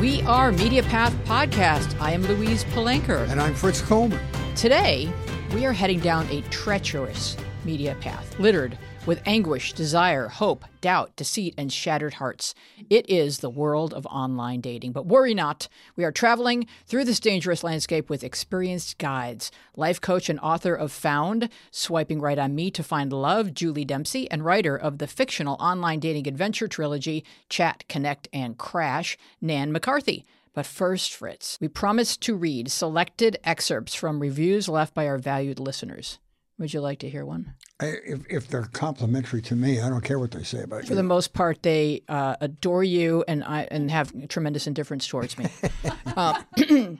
We are Media Path Podcast. I am Louise Palanker. And I'm Fritz Coleman. Today, we are heading down a treacherous media path, littered with anguish, desire, hope, doubt, deceit, and shattered hearts. It is the world of online dating. But worry not, we are traveling through this dangerous landscape with experienced guides. Life coach and author of Found, Swiping Right on Me to Find Love, Julie Dempsey, and writer of the fictional online dating adventure trilogy Chat, Connect, and Crash, Nan McCarthy. But first, Fritz, we promise to read selected excerpts from reviews left by our valued listeners. Would you like to hear one? I, if, if they're complimentary to me, I don't care what they say about For you. For the most part, they uh, adore you and I and have tremendous indifference towards me. uh,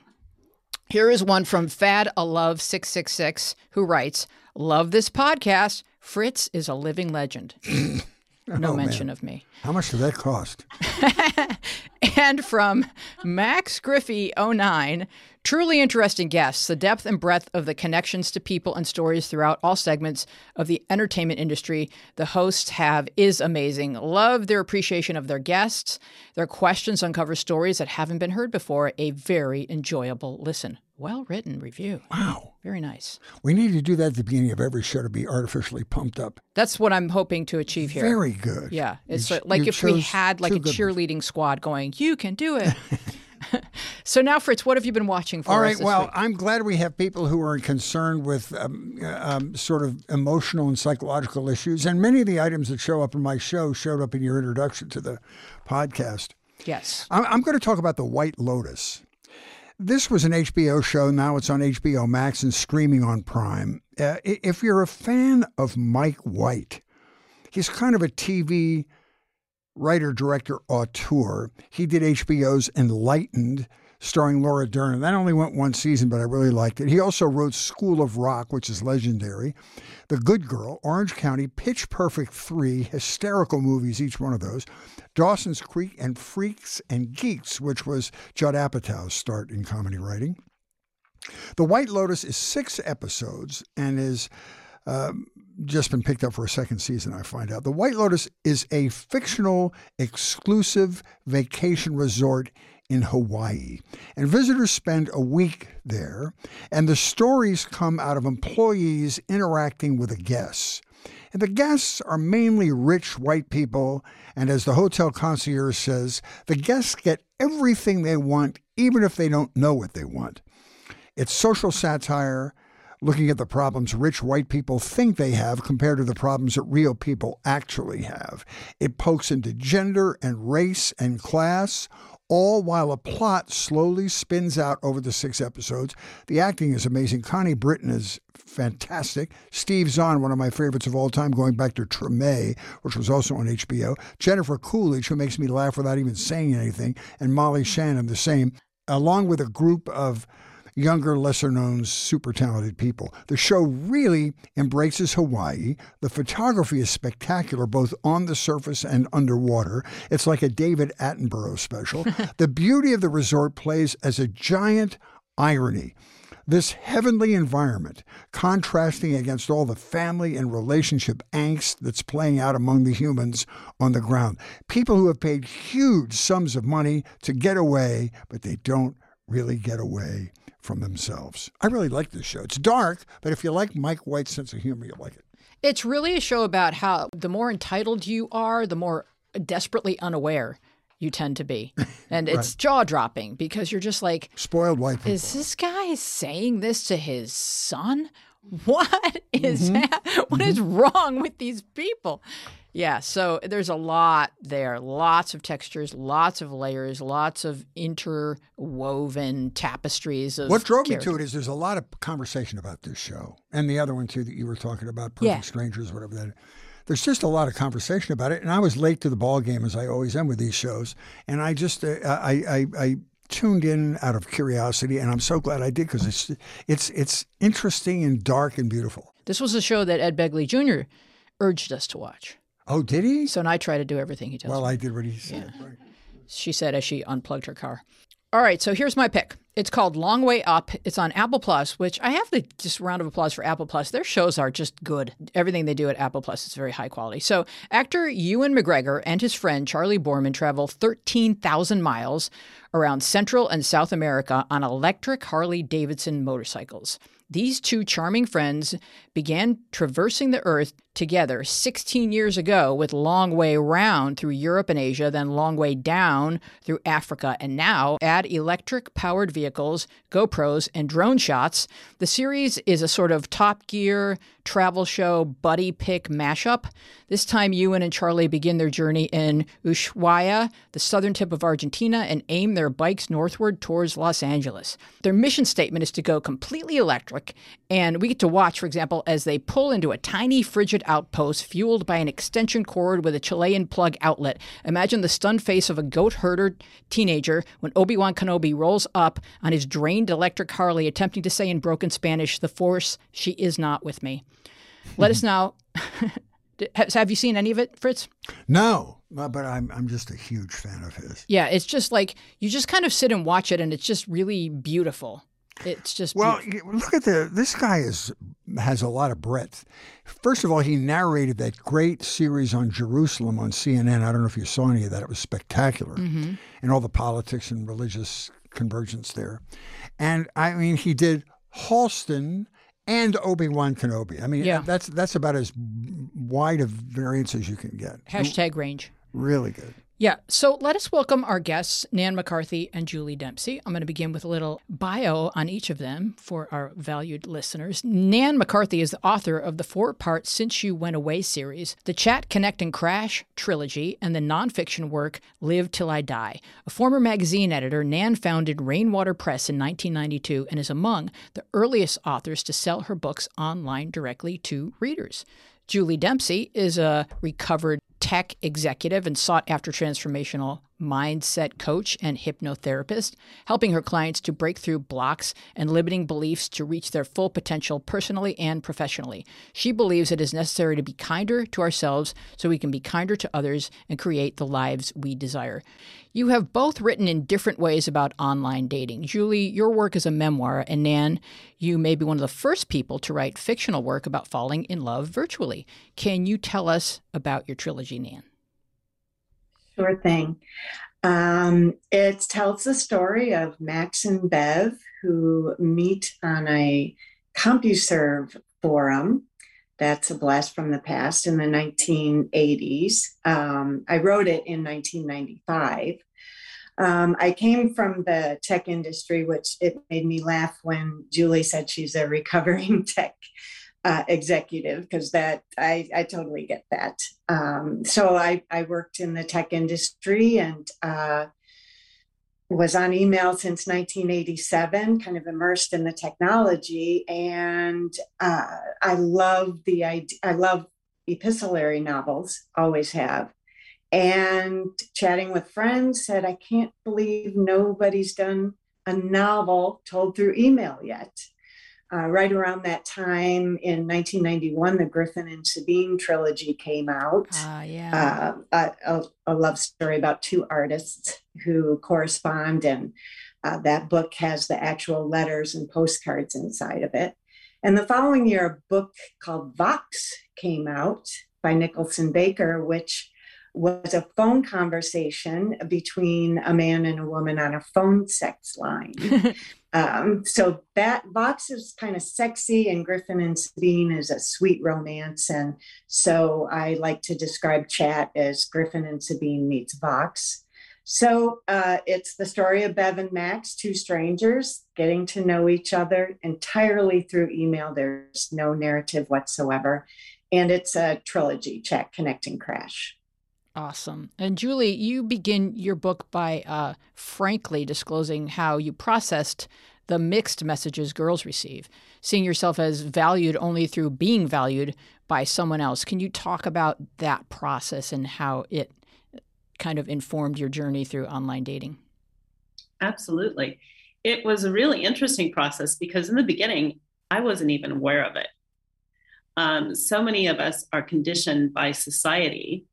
here is one from Fad a Love six six six who writes, "Love this podcast. Fritz is a living legend." No Oh, mention man. of me. How much did that cost? And from Max Griffey 09, truly interesting guests. The depth and breadth of the connections to people and stories throughout all segments of the entertainment industry the hosts have is amazing. Love their appreciation of their guests. Their questions uncover stories that haven't been heard before. A very enjoyable listen. Well written review. Wow. Very nice. We need to do that at the beginning of every show to be artificially pumped up. That's what I'm hoping to achieve here. Very good. Yeah, it's You like, like if we had like a good ones. cheerleading squad going, "You can do it." so now, Fritz, what have you been watching for All right. Well, week? I'm glad we have people who are concerned with um, uh, um, sort of emotional and psychological issues. And many of the items that show up in my show showed up in your introduction to the podcast. yes. I'm, I'm going to talk about The White Lotus. This was an HBO show. Now it's on HBO Max and streaming on Prime. Uh, if you're a fan of Mike White, he's kind of a TV writer, director, auteur. He did HBO's Enlightened, starring Laura Dern. That only went one season, but I really liked it. He also wrote School of Rock, which is legendary. The Good Girl, Orange County, Pitch Perfect 3, hysterical movies, each one of those. Dawson's Creek and Freaks and Geeks, which was Judd Apatow's start in comedy writing. The White Lotus is six episodes and is um, just been picked up for a second season, I find out. The White Lotus is a fictional, exclusive vacation resort in Hawaii. And visitors spend a week there, and the stories come out of employees interacting with the guests. And the guests are mainly rich white people, and as the hotel concierge says, the guests get everything they want, even if they don't know what they want. It's social satire, looking at the problems rich white people think they have compared to the problems that real people actually have. It pokes into gender and race and class, all while a plot slowly spins out over the six episodes. The acting is amazing. Connie Britton is fantastic. Steve Zahn, one of my favorites of all time, going back to Treme, which was also on HBO. Jennifer Coolidge, who makes me laugh without even saying anything, and Molly Shannon, the same, along with a group of younger, lesser known, super talented people. The show really embraces Hawaii. The photography is spectacular, both on the surface and underwater. It's like a David Attenborough special. the beauty of the resort plays as a giant irony. This heavenly environment, contrasting against all the family and relationship angst that's playing out among the humans on the ground. People who have paid huge sums of money to get away, but they don't really get away from themselves. I really like this show. It's dark, but if you like Mike White's sense of humor, you'll like it. It's really a show about how the more entitled you are, the more desperately unaware you tend to be. And it's jaw dropping because you're just like, Spoiled white people. is this guy saying this to his son? What is Mm-hmm. that? What is wrong with these people? Yeah, so there's a lot there. Lots of textures, lots of layers, lots of interwoven tapestries of What drove me to it is there's a lot of conversation about this show and the other one too that you were talking about, Perfect Yeah. Strangers, whatever that. There's just a lot of conversation about it, and I was late to the ball game as I always am with these shows, and I just uh, I, I I tuned in out of curiosity, and I'm so glad I did because it's it's it's interesting and dark and beautiful. This was a show that Ed Begley Jr. urged us to watch. Oh, did he? So and I try to do everything he tells Well, me. I did what he said. Right. She said as she unplugged her car. All right, so here's my pick. It's called Long Way Up. It's on Apple Plus, which I have to just round of applause for Apple Plus. Their shows are just good. Everything they do at Apple Plus is very high quality. So, actor Ewan McGregor and his friend Charley Boorman travel 13,000 miles around Central and South America on electric Harley Davidson motorcycles. These two charming friends began traversing the earth together 16 years ago with long way round through Europe and Asia, then long way down through Africa, and now add electric powered vehicles, GoPros, and drone shots. The series is a sort of Top Gear travel show buddy pick mashup. This time, Ewan and Charlie begin their journey in Ushuaia, the southern tip of Argentina, and aim their bikes northward towards Los Angeles. Their mission statement is to go completely electric, and we get to watch, for example, as they pull into a tiny frigid outpost fueled by an extension cord with a Chilean plug outlet. Imagine the stunned face of a goat herder teenager when Obi Wan Kenobi rolls up on his drained electric Harley, attempting to say in broken Spanish, The Force, she is not with me. Let us now. Have you seen any of it, Fritz? No, but I'm I'm just a huge fan of his. Yeah, it's just like you just kind of sit and watch it, and it's just really beautiful. It's just well, beautiful. look at the this guy is has a lot of breadth. First of all, he narrated that great series on Jerusalem on CNN. I don't know if you saw any of that; it was spectacular, mm-hmm. and all the politics and religious convergence there. And I mean, he did Halston and Obi Wan Kenobi. I mean, yeah. that's that's about as wide a variance as you can get. Hashtag range. Really good. Yeah. So let us welcome our guests, Nan McCarthy and Julie Dempsey. I'm going to begin with a little bio on each of them for our valued listeners. Nan McCarthy is the author of the four part Since You Went Away series, the Chat, Connect, and Crash trilogy, and the nonfiction work Live Till I Die. A former magazine editor, Nan founded Rainwater Press in 1992 and is among the earliest authors to sell her books online directly to readers. Julie Dempsey is a recovered tech executive and sought after transformational mindset coach and hypnotherapist, helping her clients to break through blocks and limiting beliefs to reach their full potential personally and professionally. She believes it is necessary to be kinder to ourselves so we can be kinder to others and create the lives we desire. You have both written in different ways about online dating. Julie, your work is a memoir, and Nan, you may be one of the first people to write fictional work about falling in love virtually. Can you tell us about your trilogy, Nan? Sure thing. Um, it tells the story of Max and Bev who meet on a CompuServe forum. That's a blast from the past in the 1980s. Um, I wrote it in 1995. Um, I came from the tech industry, which it made me laugh when Julie said she's a recovering tech uh, executive because that I, I totally get that. Um, so I, I worked in the tech industry and uh, was on email since 1987, kind of immersed in the technology. And uh, I love the idea, I love epistolary novels, always have. And chatting with friends said, I can't believe nobody's done a novel told through email yet uh, right around that time in 1991, the Griffin and Sabine trilogy came out. Uh, yeah. Uh, a, a, love story about two artists who correspond, and uh, that book has the actual letters and postcards inside of it. And the following year, a book called Vox came out by Nicholson Baker, which was a phone conversation between a man and a woman on a phone sex line. um, so that Vox is kind of sexy, and Griffin and Sabine is a sweet romance. And so I like to describe chat as Griffin and Sabine meets Vox. So uh, it's the story of Bev and Max, two strangers getting to know each other entirely through email. There's no narrative whatsoever. And it's a trilogy chat, connect, and crash. Awesome. And Julie, you begin your book by uh, frankly disclosing how you processed the mixed messages girls receive, seeing yourself as valued only through being valued by someone else. Can you talk about that process and how it kind of informed your journey through online dating? Absolutely. It was a really interesting process because in the beginning, I wasn't even aware of it. Um, so many of us are conditioned by society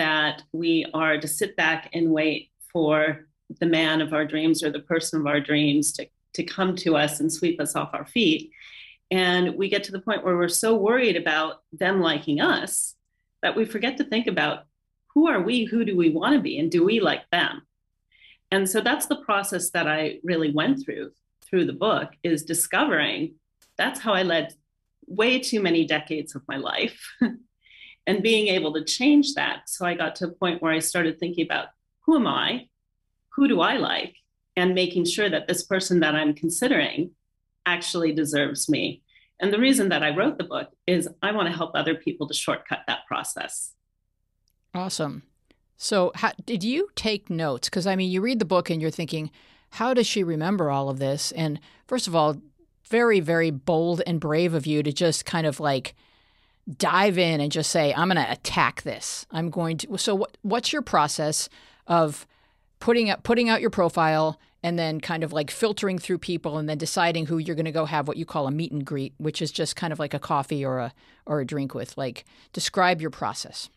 that we are to sit back and wait for the man of our dreams or the person of our dreams to, to come to us and sweep us off our feet. And we get to the point where we're so worried about them liking us that we forget to think about who are we? Who do we want to be? And do we like them? And so that's the process that I really went through through the book is discovering that's how I led way too many decades of my life and being able to change that. So I got to a point where I started thinking about who am I? Who do I like? And making sure that this person that I'm considering actually deserves me. And the reason that I wrote the book is I want to help other people to shortcut that process. Awesome. So, how, did you take notes? Because, I mean, you read the book and you're thinking, how does she remember all of this? And first of all, very, very bold and brave of you to just kind of like dive in and just say, I'm going to attack this. I'm going to. So, what, what's your process of putting up, putting out your profile and then kind of like filtering through people and then deciding who you're going to go have what you call a meet and greet, which is just kind of like a coffee or a or a drink with. Like, describe your process.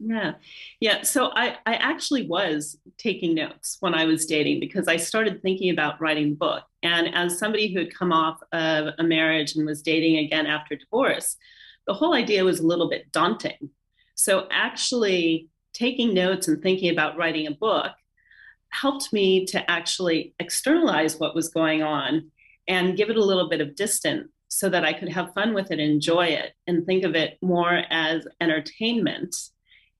Yeah. Yeah. So I, I actually was taking notes when I was dating because I started thinking about writing the book. And as somebody who had come off of a marriage and was dating again after divorce, the whole idea was a little bit daunting. So actually taking notes and thinking about writing a book helped me to actually externalize what was going on and give it a little bit of distance so that I could have fun with it, enjoy it, and think of it more as entertainment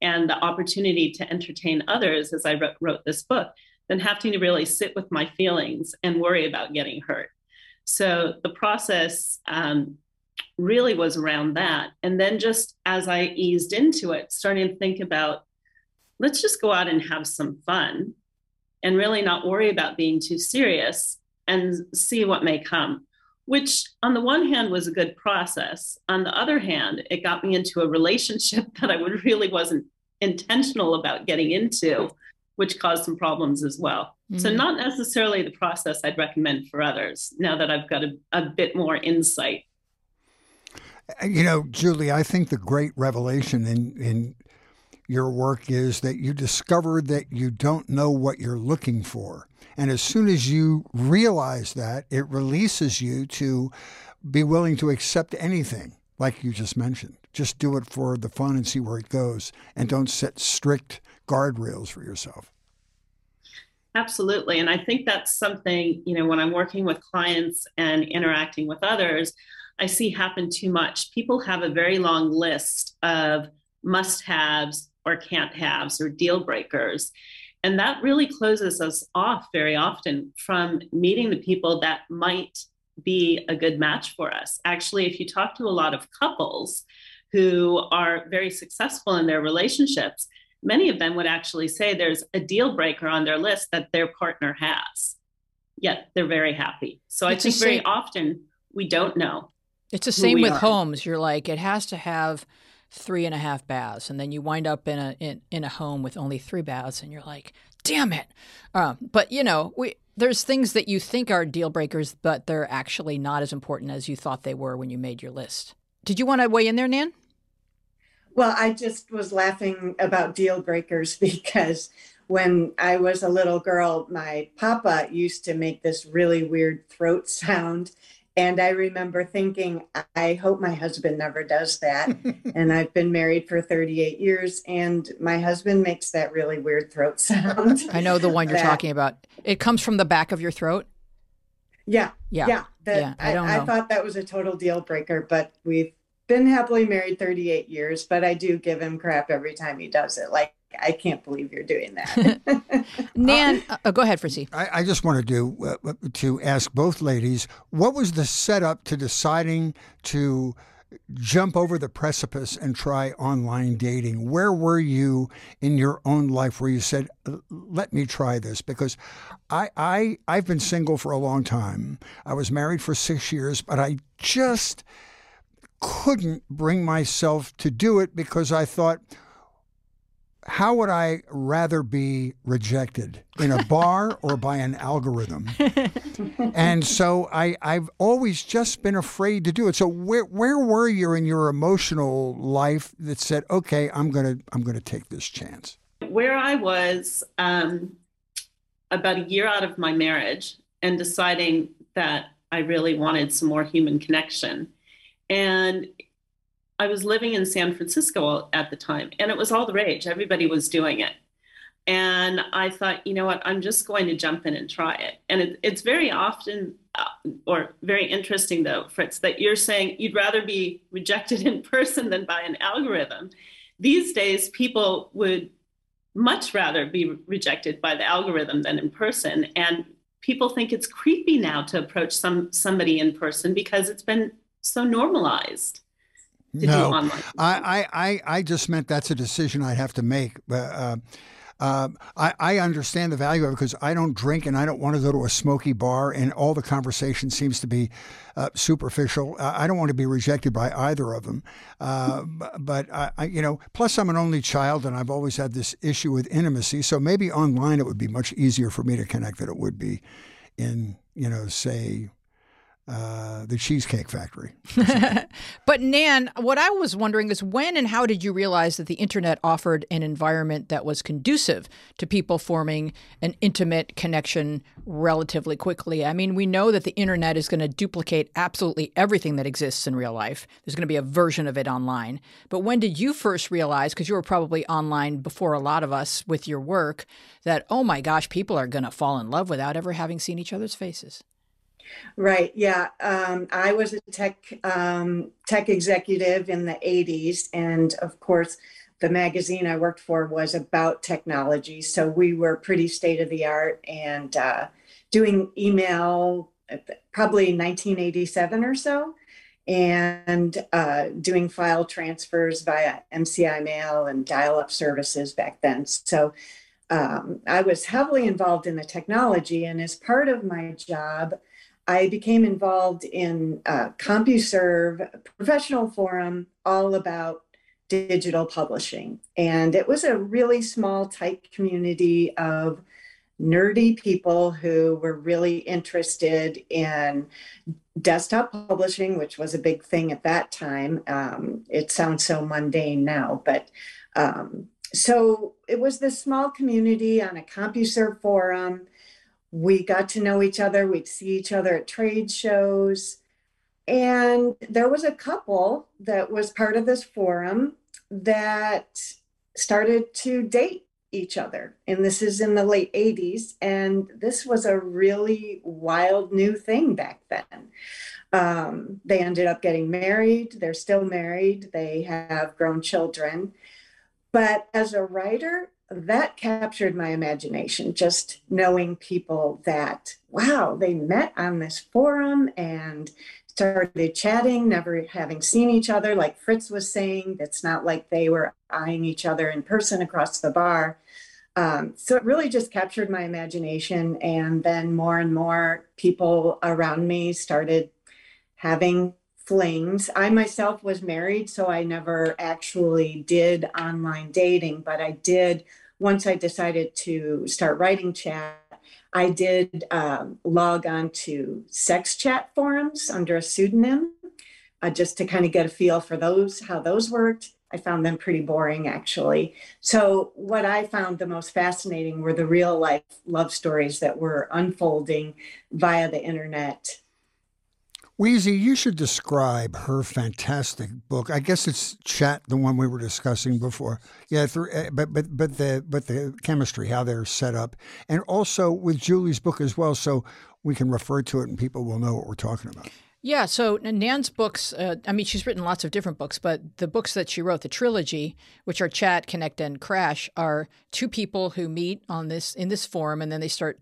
and the opportunity to entertain others as I wrote, wrote this book than having to really sit with my feelings and worry about getting hurt. So the process um, really was around that. And then just as I eased into it, starting to think about let's just go out and have some fun and really not worry about being too serious and see what may come which on the one hand was a good process. On the other hand, it got me into a relationship that I would really wasn't intentional about getting into, which caused some problems as well. Mm-hmm. So, not necessarily the process I'd recommend for others now that I've got a, a bit more insight. Uh, you know, Julie, I think the great revelation in, in your work is that you discover that you don't know what you're looking for. And as soon as you realize that, it releases you to be willing to accept anything, like you just mentioned. Just do it for the fun and see where it goes, and don't set strict guardrails for yourself. Absolutely. And I think that's something, you know, when I'm working with clients and interacting with others, I see happen too much. People have a very long list of must haves or can't haves or deal breakers. And that really closes us off very often from meeting the people that might be a good match for us. Actually, if you talk to a lot of couples who are very successful in their relationships, many of them would actually say there's a deal breaker on their list that their partner has, yet they're very happy. So it's I think very often we don't know. It's the same with are. homes. You're like, it has to have three and a half baths, and then you wind up in a in, in a home with only three baths, and you're like, damn it. Um, but you know, we there's things that you think are deal breakers, but they're actually not as important as you thought they were when you made your list. Did you want to weigh in there, Nan? Well, I just was laughing about deal breakers because when I was a little girl, my papa used to make this really weird throat sound. And I remember thinking, I hope my husband never does that. and I've been married for 38 years, and my husband makes that really weird throat sound. I know the one you're that, talking about. It comes from the back of your throat. Yeah. Yeah. Yeah. yeah I, don't know. I thought that was a total deal breaker, but we've been happily married 38 years, but I do give him crap every time he does it. Like, I can't believe you're doing that. Nan, uh, uh, go ahead, Fritzy. I, I just wanted to uh, to ask both ladies what was the setup to deciding to jump over the precipice and try online dating? Where were you in your own life where you said, "Let me try this"? Because I I I've been single for a long time. I was married for six years, but I just couldn't bring myself to do it because I thought how would I rather be rejected in a bar or by an algorithm? and so I, I've always just been afraid to do it. So where where were you in your emotional life that said, okay, I'm gonna I'm gonna take this chance? Where I was, um, about a year out of my marriage and deciding that I really wanted some more human connection. And I was living in San Francisco at the time, and it was all the rage. Everybody was doing it. And I thought, you know what, I'm just going to jump in and try it. And it, it's very often, uh, or very interesting though, Fritz, that you're saying you'd rather be rejected in person than by an algorithm. These days, people would much rather be rejected by the algorithm than in person. And people think it's creepy now to approach some somebody in person because it's been so normalized no, I, I, I just meant that's a decision I'd have to make. Uh, uh, I, I understand the value of it because I don't drink and I don't want to go to a smoky bar and all the conversation seems to be uh, superficial. I don't want to be rejected by either of them. Uh, but I, I, you know, plus I'm an only child and I've always had this issue with intimacy. So maybe online it would be much easier for me to connect than it would be in, you know, say uh, the Cheesecake Factory. but Nan, what I was wondering is when and how did you realize that the internet offered an environment that was conducive to people forming an intimate connection relatively quickly? I mean, we know that the internet is going to duplicate absolutely everything that exists in real life. There's going to be a version of it online. But when did you first realize, because you were probably online before a lot of us with your work, that, oh my gosh, people are going to fall in love without ever having seen each other's faces? Right. Yeah. Um, I was a tech um, tech executive in the '80s, and of course, the magazine I worked for was about technology. So we were pretty state of the art and uh, doing email, probably 1987 or so, and uh, doing file transfers via MCI mail and dial-up services back then. So. Um, I was heavily involved in the technology, and as part of my job, I became involved in uh, CompuServe professional forum all about digital publishing. And it was a really small, tight community of nerdy people who were really interested in desktop publishing, which was a big thing at that time. Um, it sounds so mundane now, but um, so it was this small community on a CompuServe forum we got to know each other. We'd see each other at trade shows. And there was a couple that was part of this forum that started to date each other. And this is in the late 80s. And this was a really wild new thing back then. Um, they ended up getting married. They're still married. They have grown children. But as a writer, that captured my imagination just knowing people that wow they met on this forum and started chatting never having seen each other like fritz was saying it's not like they were eyeing each other in person across the bar. Um, so it really just captured my imagination and then more and more people around me started having flings. I myself was married so i never actually did online dating but i did once I decided to start writing chat, I did um, log on to sex chat forums under a pseudonym uh, just to kind of get a feel for those, how those worked. I found them pretty boring actually. So, what I found the most fascinating were the real life love stories that were unfolding via the internet Wheezy, you should describe her fantastic book. I guess it's Chat, the one we were discussing before. Yeah, eh, but but but the but the chemistry, how they're set up, and also with Julie's book as well, so we can refer to it and people will know what we're talking about. Yeah, so Nan's books, uh, I mean, she's written lots of different books, but the books that she wrote, the trilogy, which are Chat, Connect, and Crash, are two people who meet on this in this forum, and then they start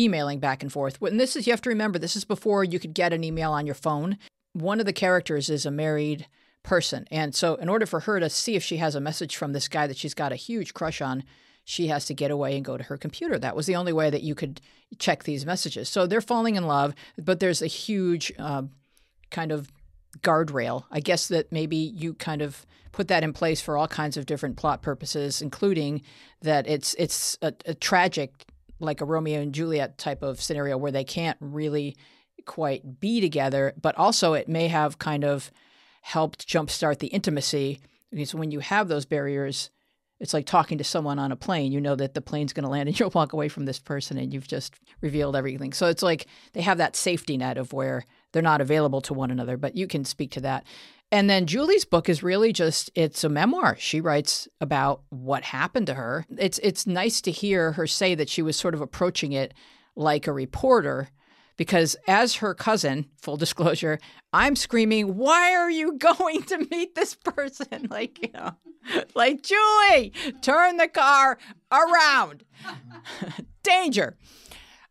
emailing back and forth. And this is, you have to remember, this is before you could get an email on your phone. One of the characters is a married person. And so, in order for her to see if she has a message from this guy that she's got a huge crush on, she has to get away and go to her computer. That was the only way that you could check these messages. So they're falling in love, but there's a huge uh, kind of guardrail. I guess that maybe you kind of put that in place for all kinds of different plot purposes, including that it's it's a, a tragic like a Romeo and Juliet type of scenario where they can't really quite be together, but also it may have kind of helped jumpstart the intimacy. Because when you have those barriers, it's like talking to someone on a plane. You know that the plane's going to land and you'll walk away from this person and you've just revealed everything. So it's like they have that safety net of where they're not available to one another, but you can speak to that. And then Julie's book is really just it's a memoir. She writes about what happened to her. It's it's nice to hear her say that she was sort of approaching it like a reporter because as her cousin, full disclosure, I'm screaming, "Why are you going to meet this person?" like, you know, like Julie, turn the car around. Danger.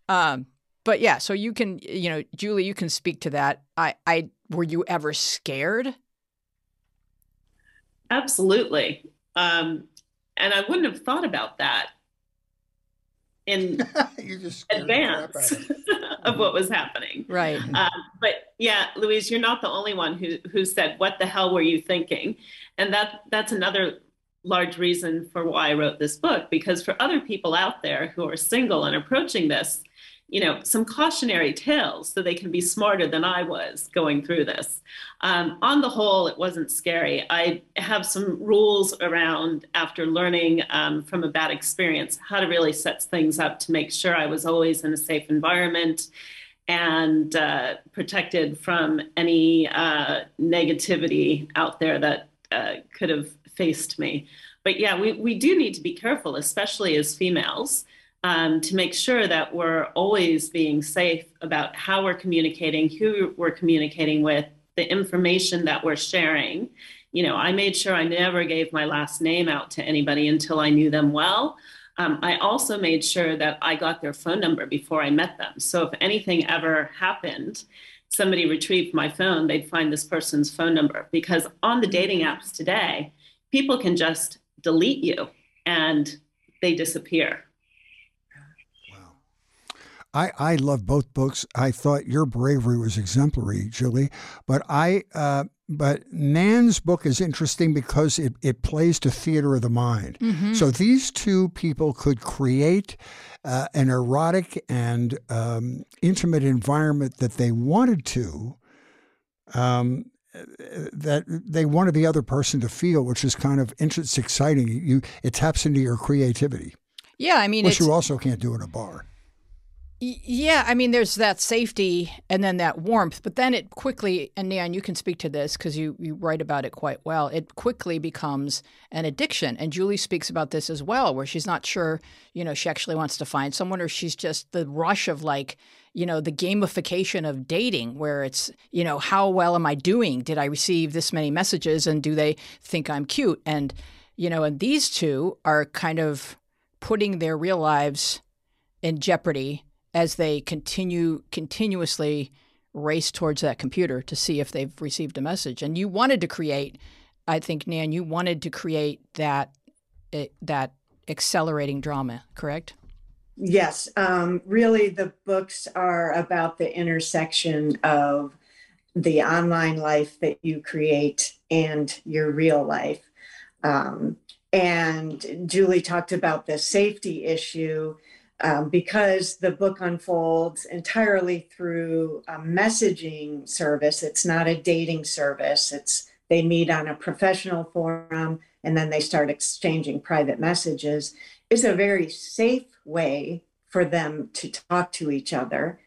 Um, but yeah, so you can, you know, Julie, you can speak to that. I, I, were you ever scared? Absolutely. Um, and I wouldn't have thought about that in advance of what was happening. Right. Um, but yeah, Louise, you're not the only one who who said, "What the hell were you thinking?" And that that's another large reason for why I wrote this book because for other people out there who are single and approaching this, you know, some cautionary tales so they can be smarter than I was going through this. Um, on the whole, it wasn't scary. I have some rules around after learning um, from a bad experience how to really set things up to make sure I was always in a safe environment and uh, protected from any uh, negativity out there that uh, could have faced me. But yeah, we, we do need to be careful, especially as females um, to make sure that we're always being safe about how we're communicating, who we're communicating with, the information that we're sharing. You know, I made sure I never gave my last name out to anybody until I knew them well. Um, I also made sure that I got their phone number before I met them. So if anything ever happened, somebody retrieved my phone, they'd find this person's phone number. Because on the dating apps today, people can just delete you and they disappear. I, I love both books. I thought your bravery was exemplary, Julie. But I uh, but Nan's book is interesting because it, it plays to theater of the mind. Mm-hmm. So these two people could create uh, an erotic and um, intimate environment that they wanted to. Um, that they wanted the other person to feel, which is kind of it's exciting. You it taps into your creativity. Yeah, I mean, which you also can't do in a bar. Yeah, I mean, there's that safety and then that warmth, but then it quickly, and Nan, you can speak to this because you, you write about it quite well. It quickly becomes an addiction. And Julie speaks about this as well, where she's not sure, you know, she actually wants to find someone or she's just the rush of like, you know, the gamification of dating, where it's, you know, how well am I doing? Did I receive this many messages and do they think I'm cute? And, you know, and these two are kind of putting their real lives in jeopardy as they continue continuously race towards that computer to see if they've received a message. And you wanted to create, I think, Nan, you wanted to create that uh, that accelerating drama, correct? Yes, um, really, the books are about the intersection of the online life that you create and your real life. Um, and Julie talked about the safety issue um, because the book unfolds entirely through a messaging service. It's not a dating service. It's they meet on a professional forum and then they start exchanging private messages. Is a very safe way for them to talk to each other,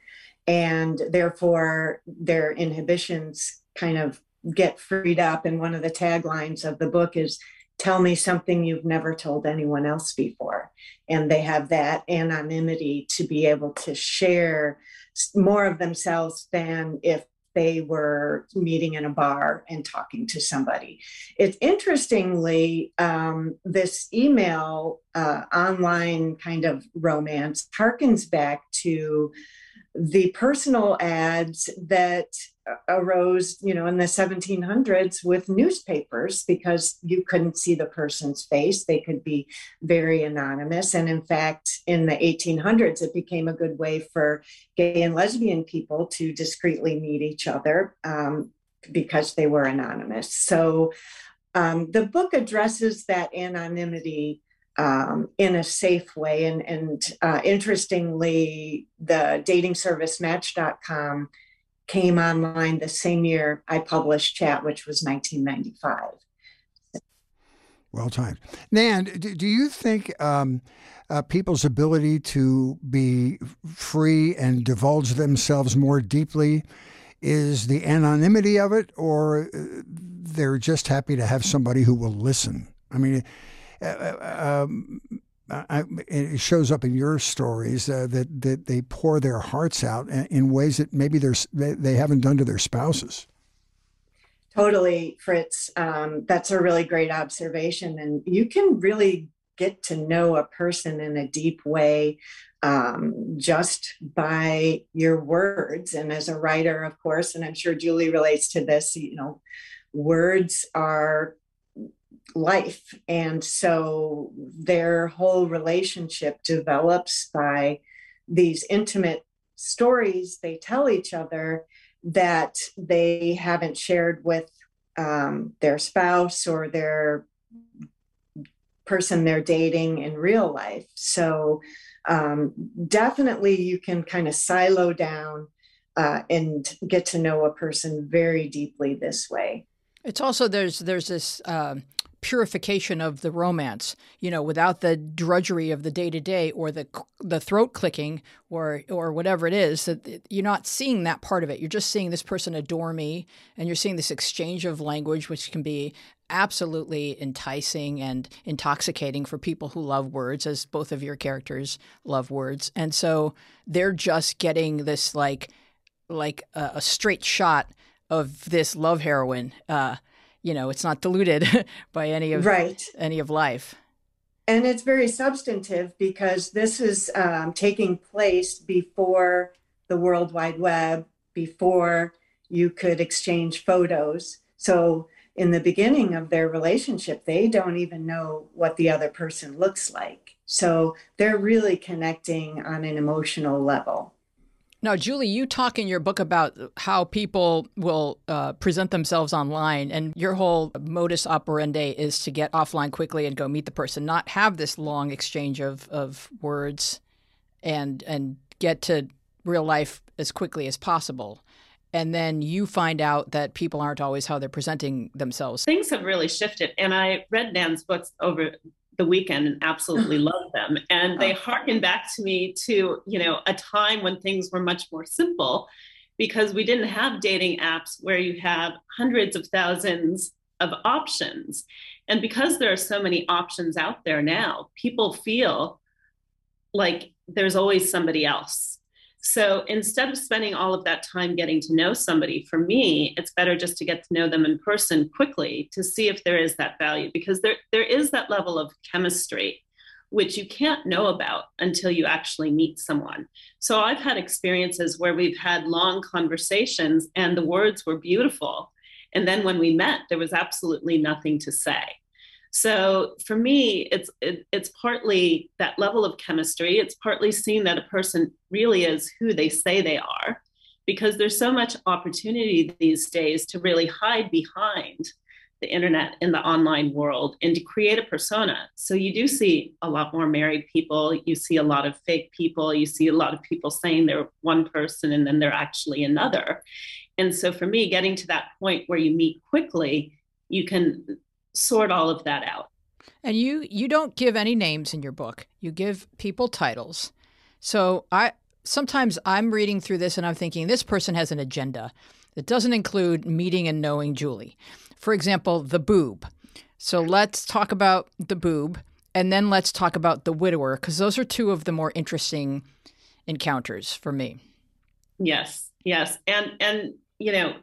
and therefore their inhibitions kind of get freed up. And one of the taglines of the book is tell me something you've never told anyone else before. And they have that anonymity to be able to share more of themselves than if they were meeting in a bar and talking to somebody. It's interestingly, um, this email uh, online kind of romance harkens back to the personal ads that arose, you know, in the 1700s with newspapers because you couldn't see the person's face. They could be very anonymous. And in fact, in the 1800s, it became a good way for gay and lesbian people to discreetly meet each other um, because they were anonymous. So um, the book addresses that anonymity um, in a safe way. And, and uh, interestingly, the dating service Match.com came online the same year I published Chat, which was 1995. Well timed. Nan, do you think um, uh, people's ability to be free and divulge themselves more deeply is the anonymity of it, or uh, they're just happy to have somebody who will listen? I mean, um, I, it shows up in your stories uh, that that they pour their hearts out in ways that maybe they they haven't done to their spouses. Totally, Fritz. Um, that's a really great observation, and you can really get to know a person in a deep way um, just by your words. And as a writer, of course, and I'm sure Julie relates to this, you know, words are life. And so their whole relationship develops by these intimate stories they tell each other that they haven't shared with um, their spouse or their person they're dating in real life. So um, definitely you can kind of silo down uh, and get to know a person very deeply this way. It's also there's there's this uh, purification of the romance, you know, without the drudgery of the day to day or the the throat clicking or or whatever it is. That you're not seeing that part of it. You're just seeing this person adore me, and you're seeing this exchange of language, which can be absolutely enticing and intoxicating for people who love words, as both of your characters love words, and so they're just getting this like like a, a straight shot of this love heroin. Uh, you know it's not diluted by any of right. any of life and it's very substantive because this is um, taking place before the world wide web before you could exchange photos so in the beginning of their relationship they don't even know what the other person looks like so they're really connecting on an emotional level now, Julie, you talk in your book about how people will uh, present themselves online, and your whole modus operandi is to get offline quickly and go meet the person, not have this long exchange of, of words, and and get to real life as quickly as possible. And then you find out that people aren't always how they're presenting themselves. Things have really shifted, and I read Nan's books over the weekend and absolutely love them. And they oh. harken back to me to, you know, a time when things were much more simple because we didn't have dating apps where you have hundreds of thousands of options. And because there are so many options out there now, people feel like there's always somebody else. So instead of spending all of that time getting to know somebody, for me, it's better just to get to know them in person quickly to see if there is that value because there, there is that level of chemistry which you can't know about until you actually meet someone. So I've had experiences where we've had long conversations and the words were beautiful. And then when we met, there was absolutely nothing to say. So for me, it's it, it's partly that level of chemistry. It's partly seeing that a person really is who they say they are, because there's so much opportunity these days to really hide behind the internet in the online world and to create a persona. So you do see a lot more married people. You see a lot of fake people. You see a lot of people saying they're one person and then they're actually another. And so for me, getting to that point where you meet quickly, you can sort all of that out. And you you don't give any names in your book. You give people titles. So I sometimes I'm reading through this and I'm thinking this person has an agenda that doesn't include meeting and knowing Julie. For example, the boob. So let's talk about the boob and then let's talk about the widower because those are two of the more interesting encounters for me. Yes. Yes. And and you know,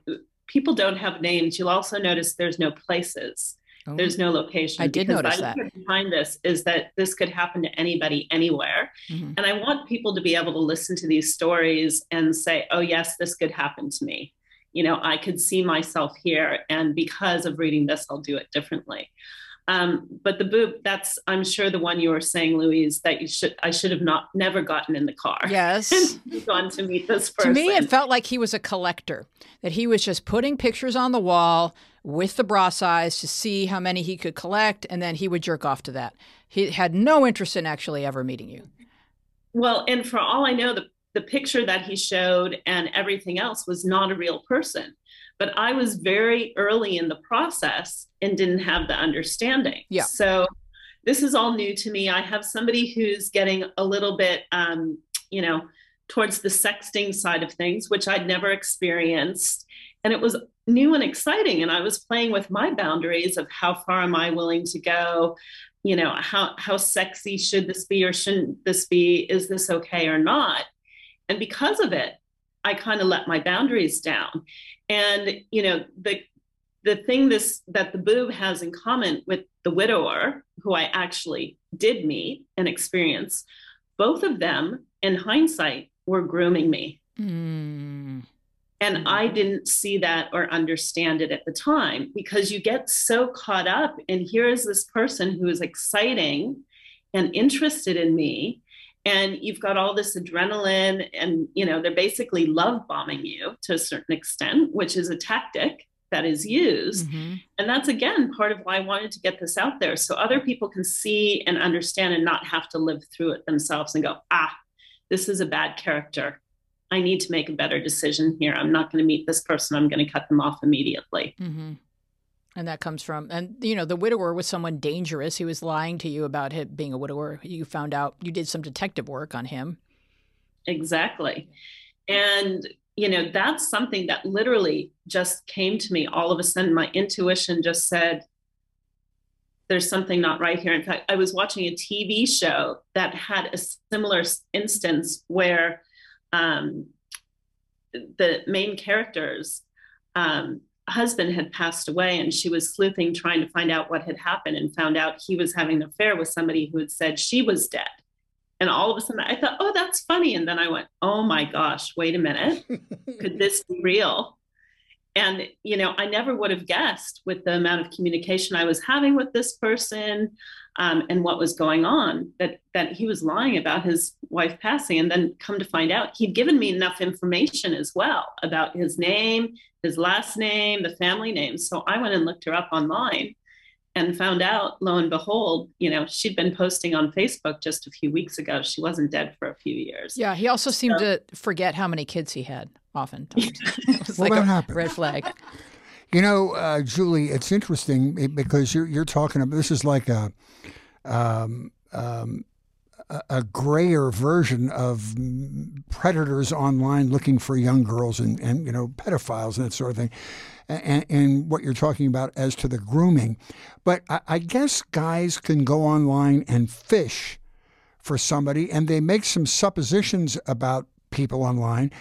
people don't have names. You'll also notice there's no places. Oh. There's no location. I did notice that. Behind this is that this could happen to anybody anywhere. Mm-hmm. And I want people to be able to listen to these stories and say, oh, yes, this could happen to me. You know, I could see myself here. And because of reading this, I'll do it differently. Um, but the boob, that's I'm sure the one you were saying, Louise, that you should I should have not never gotten in the car. Yes. gone to meet this person. To me, it felt like he was a collector, that he was just putting pictures on the wall with the bra size to see how many he could collect, and then he would jerk off to that. He had no interest in actually ever meeting you. Well, and for all I know, the the picture that he showed and everything else was not a real person but I was very early in the process and didn't have the understanding. Yeah. So this is all new to me. I have somebody who's getting a little bit, um, you know, towards the sexting side of things, which I'd never experienced. And it was new and exciting. And I was playing with my boundaries of how far am I willing to go? You know, how, how sexy should this be or shouldn't this be? Is this okay or not? And because of it, I kind of let my boundaries down. And, you know, the, the thing this that the boob has in common with the widower, who I actually did meet and experience, both of them in hindsight were grooming me. Mm. And Mhm. I didn't see that or understand it at the time because you get so caught up. And here is this person who is exciting and interested in me. And you've got all this adrenaline, and you know, they're basically love bombing you to a certain extent, which is a tactic that is used. Mhm. And that's again part of why I wanted to get this out there so other people can see and understand and not have to live through it themselves and go, ah, this is a bad character. I need to make a better decision here. I'm not going to meet this person. I'm going to cut them off immediately. hmm And that comes from, and you know, the widower was someone dangerous. He was lying to you about him being a widower. You found out you did some detective work on him. Exactly. And, you know, that's something that literally just came to me all of a sudden. My intuition just said, there's something not right here. In fact, I was watching a TV show that had a similar instance where um, the main character's um, husband had passed away and she was sleuthing trying to find out what had happened and found out he was having an affair with somebody who had said she was dead. And all of a sudden I thought, oh, that's funny. And then I went, oh my gosh, wait a minute. Could this be real? And, you know, I never would have guessed with the amount of communication I was having with this person um, and what was going on that, that he was lying about his wife passing. And then come to find out, he'd given me enough information as well about his name, his last name, the family name. So I went and looked her up online and found out, lo and behold, you know, she'd been posting on Facebook just a few weeks ago. She wasn't dead for a few years. Yeah, he also seemed to forget how many kids he had. Oftentimes, it was Well, like a happens. red flag. You know, uh, Julie, it's interesting eh, because you're you're talking about this is like a um, um, a, a grayer version of mm, predators online looking for young girls and, and you know pedophiles and that sort of thing, and, and what you're talking about as to the grooming. But I, I guess guys can go online and fish for somebody, and they make some suppositions about people online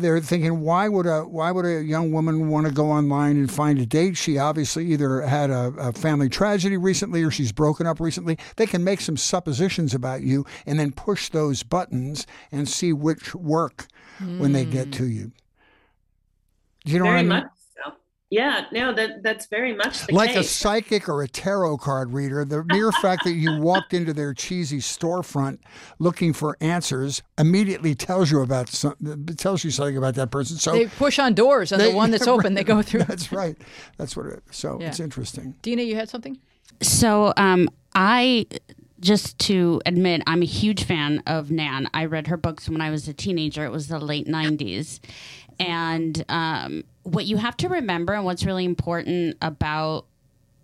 they're thinking, why would a why would a young woman want to go online and find a date? She obviously either had a, a, family tragedy recently or she's broken up recently. They can make some suppositions about you and then push those buttons and see which work when they get hmm. to you. Do you know very what I mean? much. Yeah, no, that that's very much the like a psychic or a tarot card reader, the mere fact that you walked into their cheesy storefront looking for answers immediately tells you about some, tells you something about that person. So They push on doors, and They- the one that's open, they go through. That's right. That's what it. So Yeah. it's interesting. Dina, you had something? So, um, I just to admit, I'm a huge fan of Nan. I read her books when I was a teenager. It was the late '90s, and um, what you have to remember, and what's really important about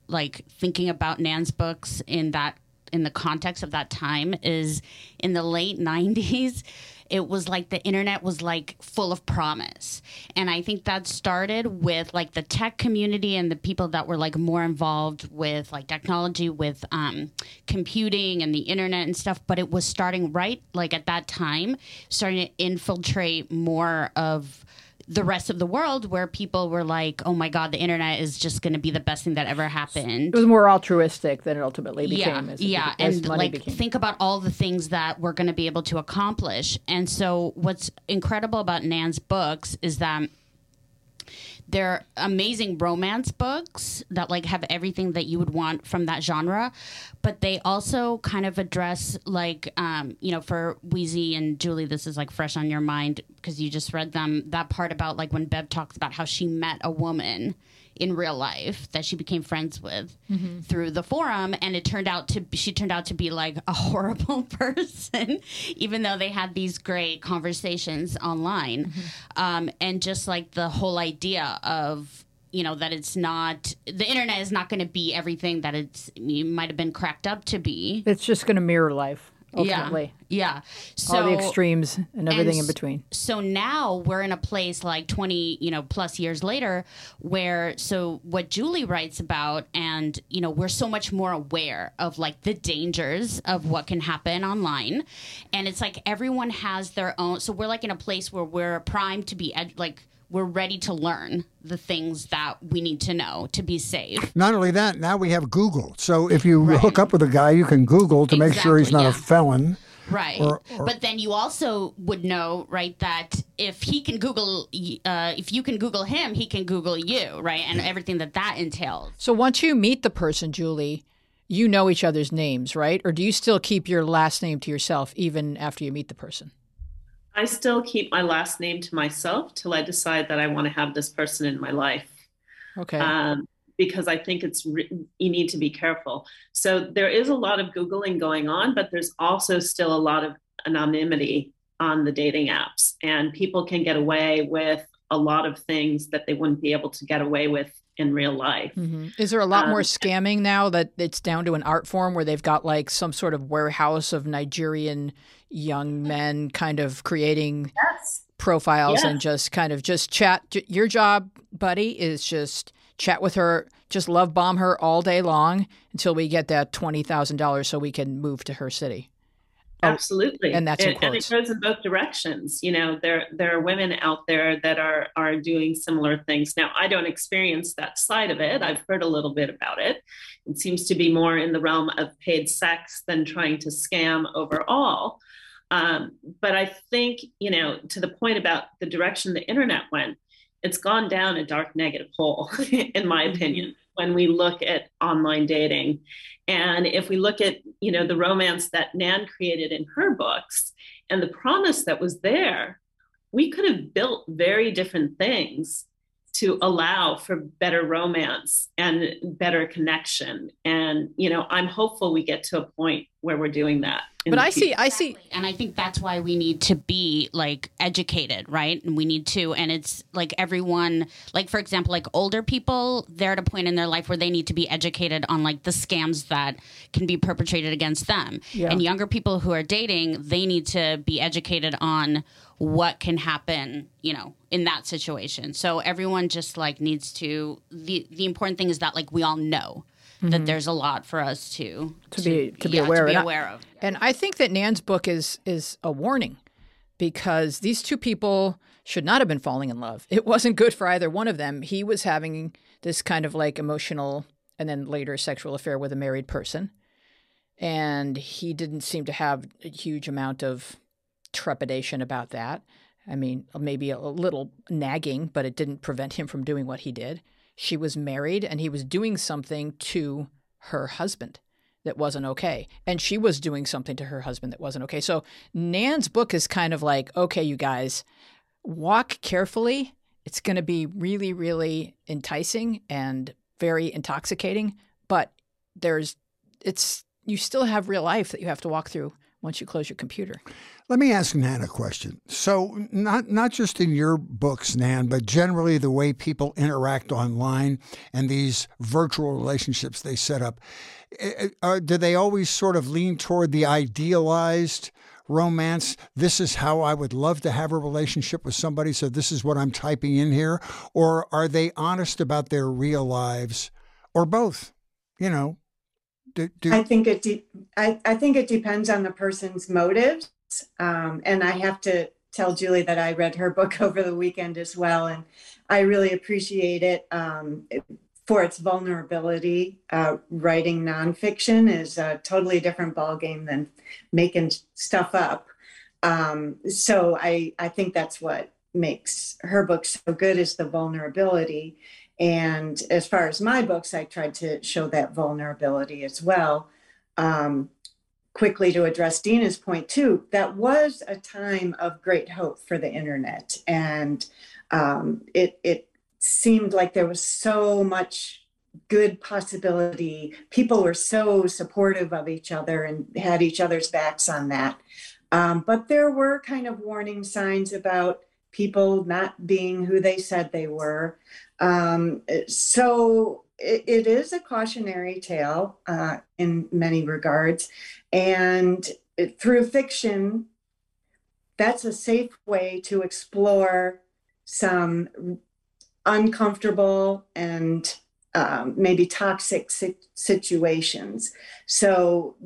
like thinking about Nan's books in that in the context of that time is in the late 90s it was like the internet was like full of promise. And i think that started with like the tech community and the people that were like more involved with like technology with um, computing and the internet and stuff. But it was starting right like at that time starting to infiltrate more of the rest of the world where people were like oh my god the internet is just going to be the best thing that ever happened It was more altruistic than it ultimately became. yeah, as yeah, as and like became. think about all the things that we're going to be able to accomplish. And so, what's incredible about Nan's books is that they're amazing romance books that like have everything that you would want from that genre, but they also kind of address like um, you know for Wheezy and Julie, this is like fresh on your mind because you just read them. That part about like when Bev talks about how she met a woman in real life that she became friends with mm-hmm. through the forum and it turned out to she turned out to be like a horrible person even though they had these great conversations online mm-hmm. um, and just like the whole idea of you know that it's not the internet is not going to be everything that it's it might have been cracked up to be it's just going to mirror life ultimately. Yeah. yeah. So, All the extremes and everything and in between. So now we're in a place like 20, you know, plus years later where so what Julie writes about and, you know, we're so much more aware of like the dangers of what can happen online. And it's like everyone has their own so we're like in a place where we're primed to be ed- like we're ready to learn the things that we need to know to be safe. Not only that, now we have Google. So if you right. hook up with a guy, you can Google to exactly, make sure he's not yeah. a felon. Right. Or, or, but then you also would know, right, that if he can Google, uh, if you can Google him, he can Google you, right? And everything that that entails. So once you meet the person, Julie, you know each other's names, right? Or do you still keep your last name to yourself even after you meet the person? I still keep my last name to myself till I decide that I want to have this person in my life. Okay. Um, because I think it's re- you need to be careful. So there is a lot of googling going on, but there's also still a lot of anonymity on the dating apps, and people can get away with a lot of things that they wouldn't be able to get away with in real life. Mm-hmm. Is there a lot um, more scamming now that it's down to an art form where they've got like some sort of warehouse of Nigerian young men kind of creating yes. profiles and just kind of just chat. Your job, buddy, is just chat with her, just love bomb her all day long until we get that $20,000 so we can move to her city. Oh, Absolutely, and that's and, and, it goes in both directions. You know, there there are women out there that are are doing similar things. Now, I don't experience that side of it. I've heard a little bit about it. It seems to be more in the realm of paid sex than trying to scam overall. Um, but I think, you know, to the point about the direction the internet went, it's gone down a dark negative hole, in my opinion, when we look at online dating. And if we look at, you know, the romance that Nan created in her books and the promise that was there, we could have built very different things to allow for better romance and better connection. And, you know, I'm hopeful we get to a point where we're doing that. But I see, I see. And I think that's why we need to be like educated, right? And we need to, and it's like everyone, like for example, like older people, they're at a point in their life where they need to be educated on like the scams that can be perpetrated against them. Yeah. And younger people who are dating, they need to be educated on what can happen, you know, in that situation. So everyone just like needs to the the important thing is that like we all know mm-hmm. that there's a lot for us to to, to be to be yeah, aware, to be and aware of. And I think that Nan's book is is a warning because these two people should not have been falling in love. It wasn't good for either one of them. He was having this kind of like emotional and then later sexual affair with a married person. And he didn't seem to have a huge amount of trepidation about that. I mean, maybe a little nagging, but it didn't prevent him from doing what he did. She was married and he was doing something to her husband that wasn't okay. And she was doing something to her husband that wasn't okay. So Nan's book is kind of like, okay, you guys, walk carefully. It's going to be really, really enticing and very intoxicating, but there's, it's, you still have real life that you have to walk through once you close your computer. Let me ask Nan a question. So, not not just in your books, Nan, but generally the way people interact online and these virtual relationships they set up, eh, eh, are, do they always sort of lean toward the idealized? romance. This is how I would love to have a relationship with somebody. So this is what I'm typing in here. Or are they honest about their real lives or both? You know, do, do... I think it. De- I, I think it depends on the person's motives, um, and I have to tell Julie that I read her book over the weekend as well, and I really appreciate it. Um, for its vulnerability, uh, writing nonfiction is a totally different ballgame than making stuff up. Um, so I, I think that's what makes her book so good is the vulnerability. And as far as my books, I tried to show that vulnerability as well. Um, quickly to address Dina's point too, that was a time of great hope for the internet, and um, it it seemed like there was so much good possibility. People were so supportive of each other and had each other's backs on that. Um, but there were kind of warning signs about people not being who they said they were. Um, so it, it is a cautionary tale uh, in many regards. And it, through fiction, that's a safe way to explore some uncomfortable and um, maybe toxic situations. So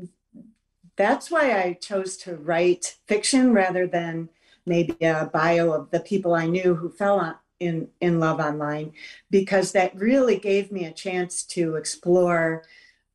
that's why I chose to write fiction rather than maybe a bio of the people I knew who fell on, in in love online because that really gave me a chance to explore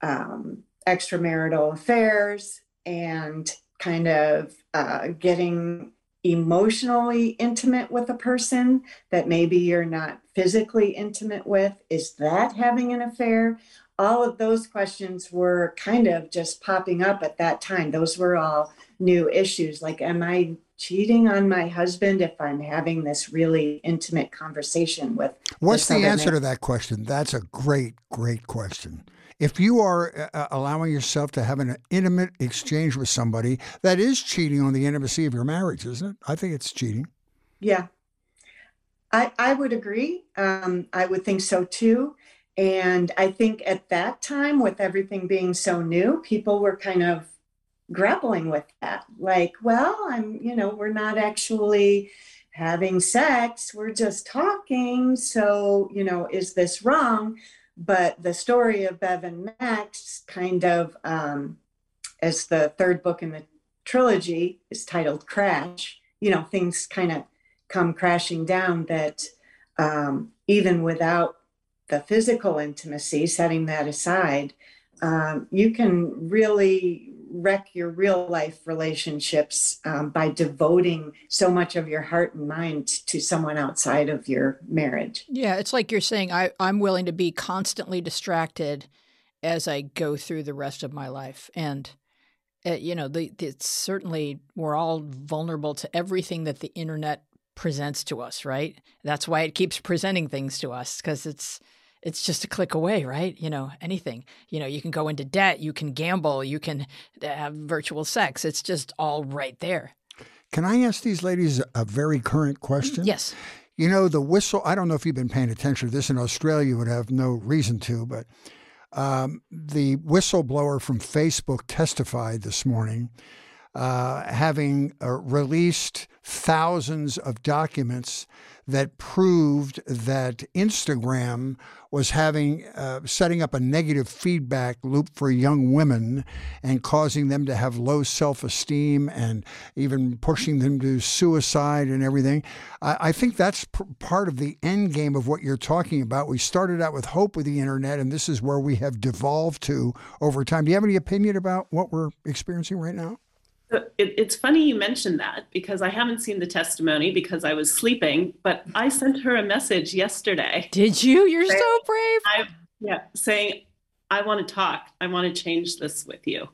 um, extramarital affairs and kind of uh, getting emotionally intimate with a person that maybe you're not physically intimate with. Is that having an affair? All of those questions were kind of just popping up at that time. Those were all new issues. Like am i cheating on my husband if I'm having this really intimate conversation with. What's the answer man? to that question? That's a great, great question. If you are uh, uh, allowing yourself to have an intimate exchange with somebody, that is cheating on the intimacy of your marriage, isn't it? I think it's cheating. Yeah. I, I would agree. Um, I would think so too. And I think at that time, with everything being so new, people were kind of grappling with that. Like, well, I'm, you know, we're not actually having sex, we're just talking. So, you know, is this wrong? But the story of Bev and Max kind of, um, as the third book in the trilogy is titled Crash, you know, things kind of come crashing down that um, even without the physical intimacy, setting that aside, um, you can really wreck your real life relationships um, by devoting so much of your heart and mind to someone outside of your marriage. Yeah, it's like you're saying, I, I'm willing to be constantly distracted as I go through the rest of my life. And, uh, you know, the, it's certainly, we're all vulnerable to everything that the internet presents to us, right? That's why it keeps presenting things to us because it's, it's just a click away, right? You know, anything. You know, you can go into debt, you can gamble, you can have virtual sex. It's just all right there. Can I ask these ladies a very current question? Yes. You know, the whistle, I don't know if you've been paying attention to this in Australia, you would have no reason to, but um, the whistleblower from Facebook testified this morning, uh, having uh, released thousands of documents that proved that Instagram was having uh, setting up a negative feedback loop for young women and causing them to have low self-esteem and even pushing them to suicide and everything. I, I think that's part of the end game of what you're talking about. We started out with hope with the internet, and this is where we have devolved to over time. Do you have any opinion about what we're experiencing right now? It, it's funny you mentioned that because I haven't seen the testimony because I was sleeping, but I sent her a message yesterday. Did you? You're saying, so brave. I, yeah, saying, I want to talk. I want to change this with you.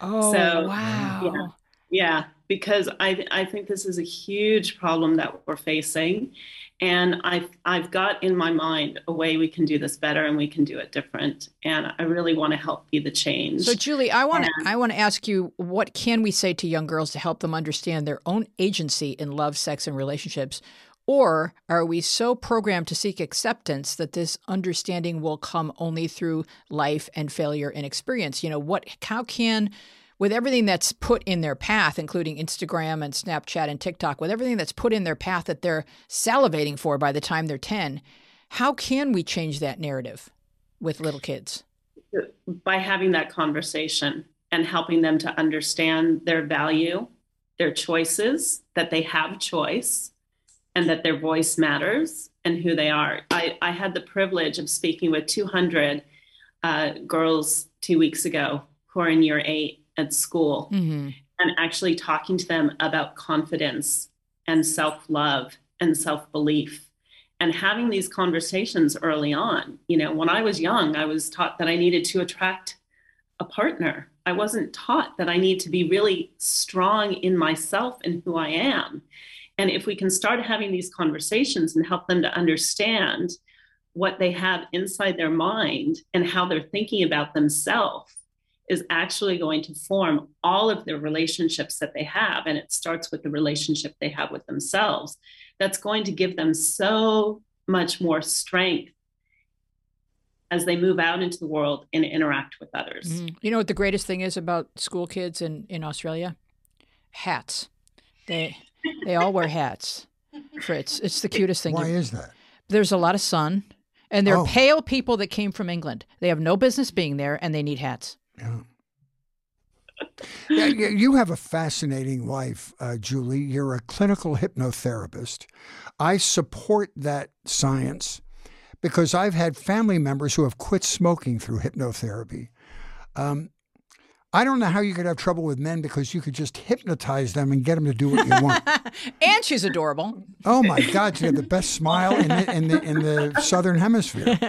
Oh, so, wow. Yeah, yeah, because I, I think this is a huge problem that we're facing and I've I've got in my mind a way we can do this better and we can do it different. And I really want to help be the change. So Julie, I want to I want to ask you what can we say to young girls to help them understand their own agency in love, sex, and relationships? Or are we so programmed to seek acceptance that this understanding will come only through life and failure and experience? You know, what how can with everything that's put in their path, including Instagram and Snapchat and TikTok, with everything that's put in their path that they're salivating for by the time they're 10, how can we change that narrative with little kids? By having that conversation and helping them to understand their value, their choices, that they have choice, and that their voice matters and who they are. I, I had the privilege of speaking with 200 uh, girls two weeks ago who are in year eight at school mm-hmm. and actually talking to them about confidence and self love and self belief and having these conversations early on. You know, when I was young, I was taught that I needed to attract a partner. I wasn't taught that I need to be really strong in myself and who I am. And if we can start having these conversations and help them to understand what they have inside their mind and how they're thinking about themselves is actually going to form all of the relationships that they have. And it starts with the relationship they have with themselves. That's going to give them so much more strength as they move out into the world and interact with others. Mm. You know what the greatest thing is about school kids in, in Australia? Hats. They they all wear hats. Fritz, it's the cutest thing. Why is that? There's a lot of sun, and they're Oh. pale people that came from England. They have no business being there, and they need hats. Yeah. Yeah, you have a fascinating life, uh, Julie. You're a clinical hypnotherapist. I support that science because I've had family members who have quit smoking through hypnotherapy. Um, I don't know how you could have trouble with men because you could just hypnotize them and get them to do what you want. And she's adorable. oh my God, you have the best smile in the, in the, in the Southern Hemisphere.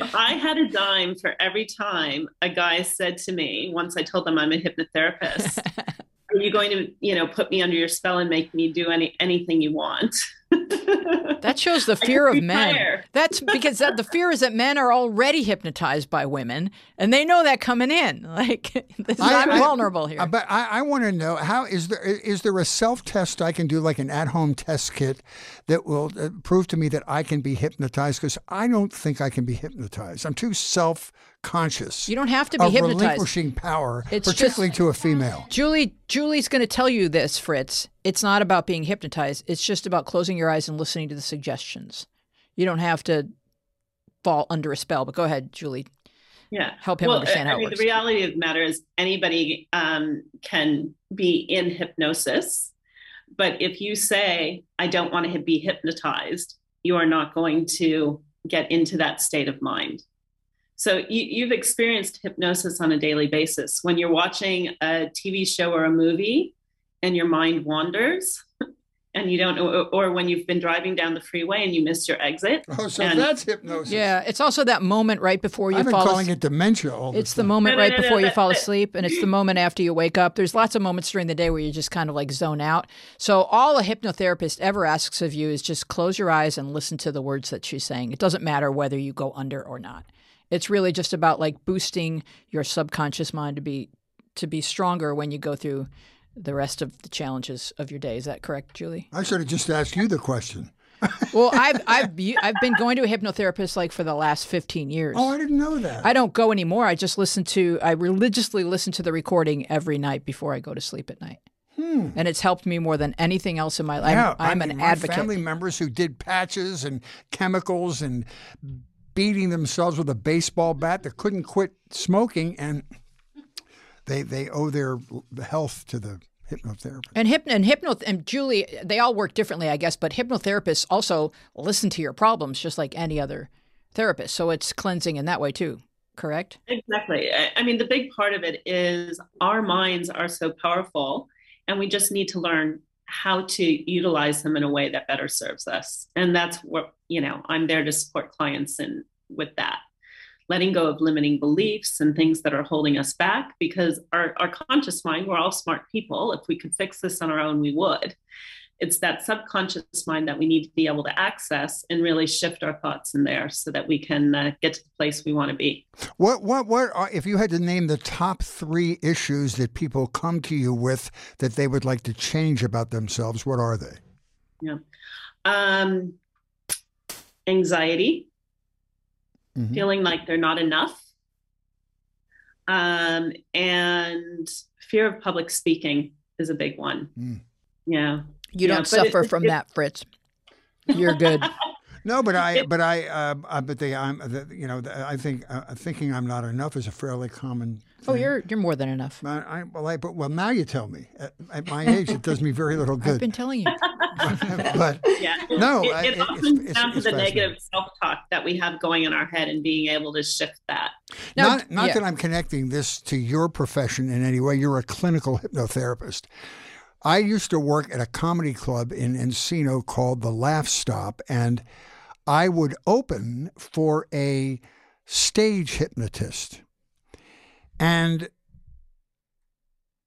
If I had a dime for every time a guy said to me, once I told them I'm a hypnotherapist, are you going to, you know, put me under your spell and make me do any anything you want? That shows the fear of men. retire. That's because that, the fear is that men are already hypnotized by women, and they know that coming in. Like, I- I'm vulnerable here. But I, I want to know how is there is there a self test I can do like an at home test kit that will uh, prove to me that I can be hypnotized because I don't think I can be hypnotized. I'm too self conscious. you don't have to be of hypnotized. relinquishing power, It's just- particularly to a female. Julie, Julie's going to tell you this, Fritz. It's not about being hypnotized. It's just about closing your eyes and listening to the suggestions. You don't have to fall under a spell. But go ahead, Julie. Yeah. Help him well, understand I how it mean, works. the reality of the matter is anybody um, can be in hypnosis, but if you say, I don't want to be hypnotized, you are not going to get into that state of mind. So you, you've experienced hypnosis on a daily basis. When you're watching a TV show or a movie and your mind wanders and you don't know, or when you've been driving down the freeway and you missed your exit. Oh, so And- that's hypnosis. Yeah, it's also that moment right before you I've been fall calling asleep. it dementia all It's this the time. moment No, no, right no, no, before you that- fall that- asleep, and it's the moment after you wake up. There's lots of moments during the day where you just kind of like zone out. So, all a hypnotherapist ever asks of you is just close your eyes and listen to the words that she's saying. It doesn't matter whether you go under or not. It's really just about like boosting your subconscious mind to be to be stronger when you go through the rest of the challenges of your day. Is that correct, Julie? I should have just asked you the question. Well, I've I've I've been going to a hypnotherapist like for the last 15 years. Oh, I didn't know that. I don't go anymore. I just listen to, I religiously listen to the recording every night before I go to sleep at night. Hmm. And it's helped me more than anything else in my life. Yeah, I'm, I I'm mean, an my advocate. family members who did patches and chemicals and beating themselves with a baseball bat that couldn't quit smoking, and they they owe their health to the hypnotherapist. And hypno and hypno and Julie, they all work differently, I guess. But hypnotherapists also listen to your problems just like any other therapist. So it's cleansing in that way too. Correct? Exactly. I, I mean, the big part of it is our minds are so powerful, and we just need to learn how to utilize them in a way that better serves us. And that's what, you know, I'm there to support clients in with that. Letting go of limiting beliefs and things that are holding us back because our, our conscious mind, we're all smart people. If we could fix this on our own, we would. It's that subconscious mind that we need to be able to access and really shift our thoughts in there so that we can uh, get to the place we want to be. What what what are, if you had to name the top three issues that people come to you with that they would like to change about themselves? What are they? Yeah. Um, anxiety, Mhm. feeling like they're not enough, um, and fear of public speaking is a big one. Mm. Yeah. You Yeah, don't but it- suffer it- from it- that, Fritz. You're good. No, but I, but I, uh, uh, but they, I'm, the, you know, the, I think uh, thinking I'm not enough is a fairly common. oh, you're you're more than enough. I, I, well, I, but well, now you tell me. At, at my age, it does me very little good. I've been telling you. but Yeah. No, It, I- it it- all it's- comes it's- down to the negative self talk that we have going in our head and being able to shift that. Now, not, not yeah. that I'm connecting this to your profession in any way. You're a clinical hypnotherapist. I used to work at a comedy club in Encino called the Laugh Stop, and I would open for a stage hypnotist. And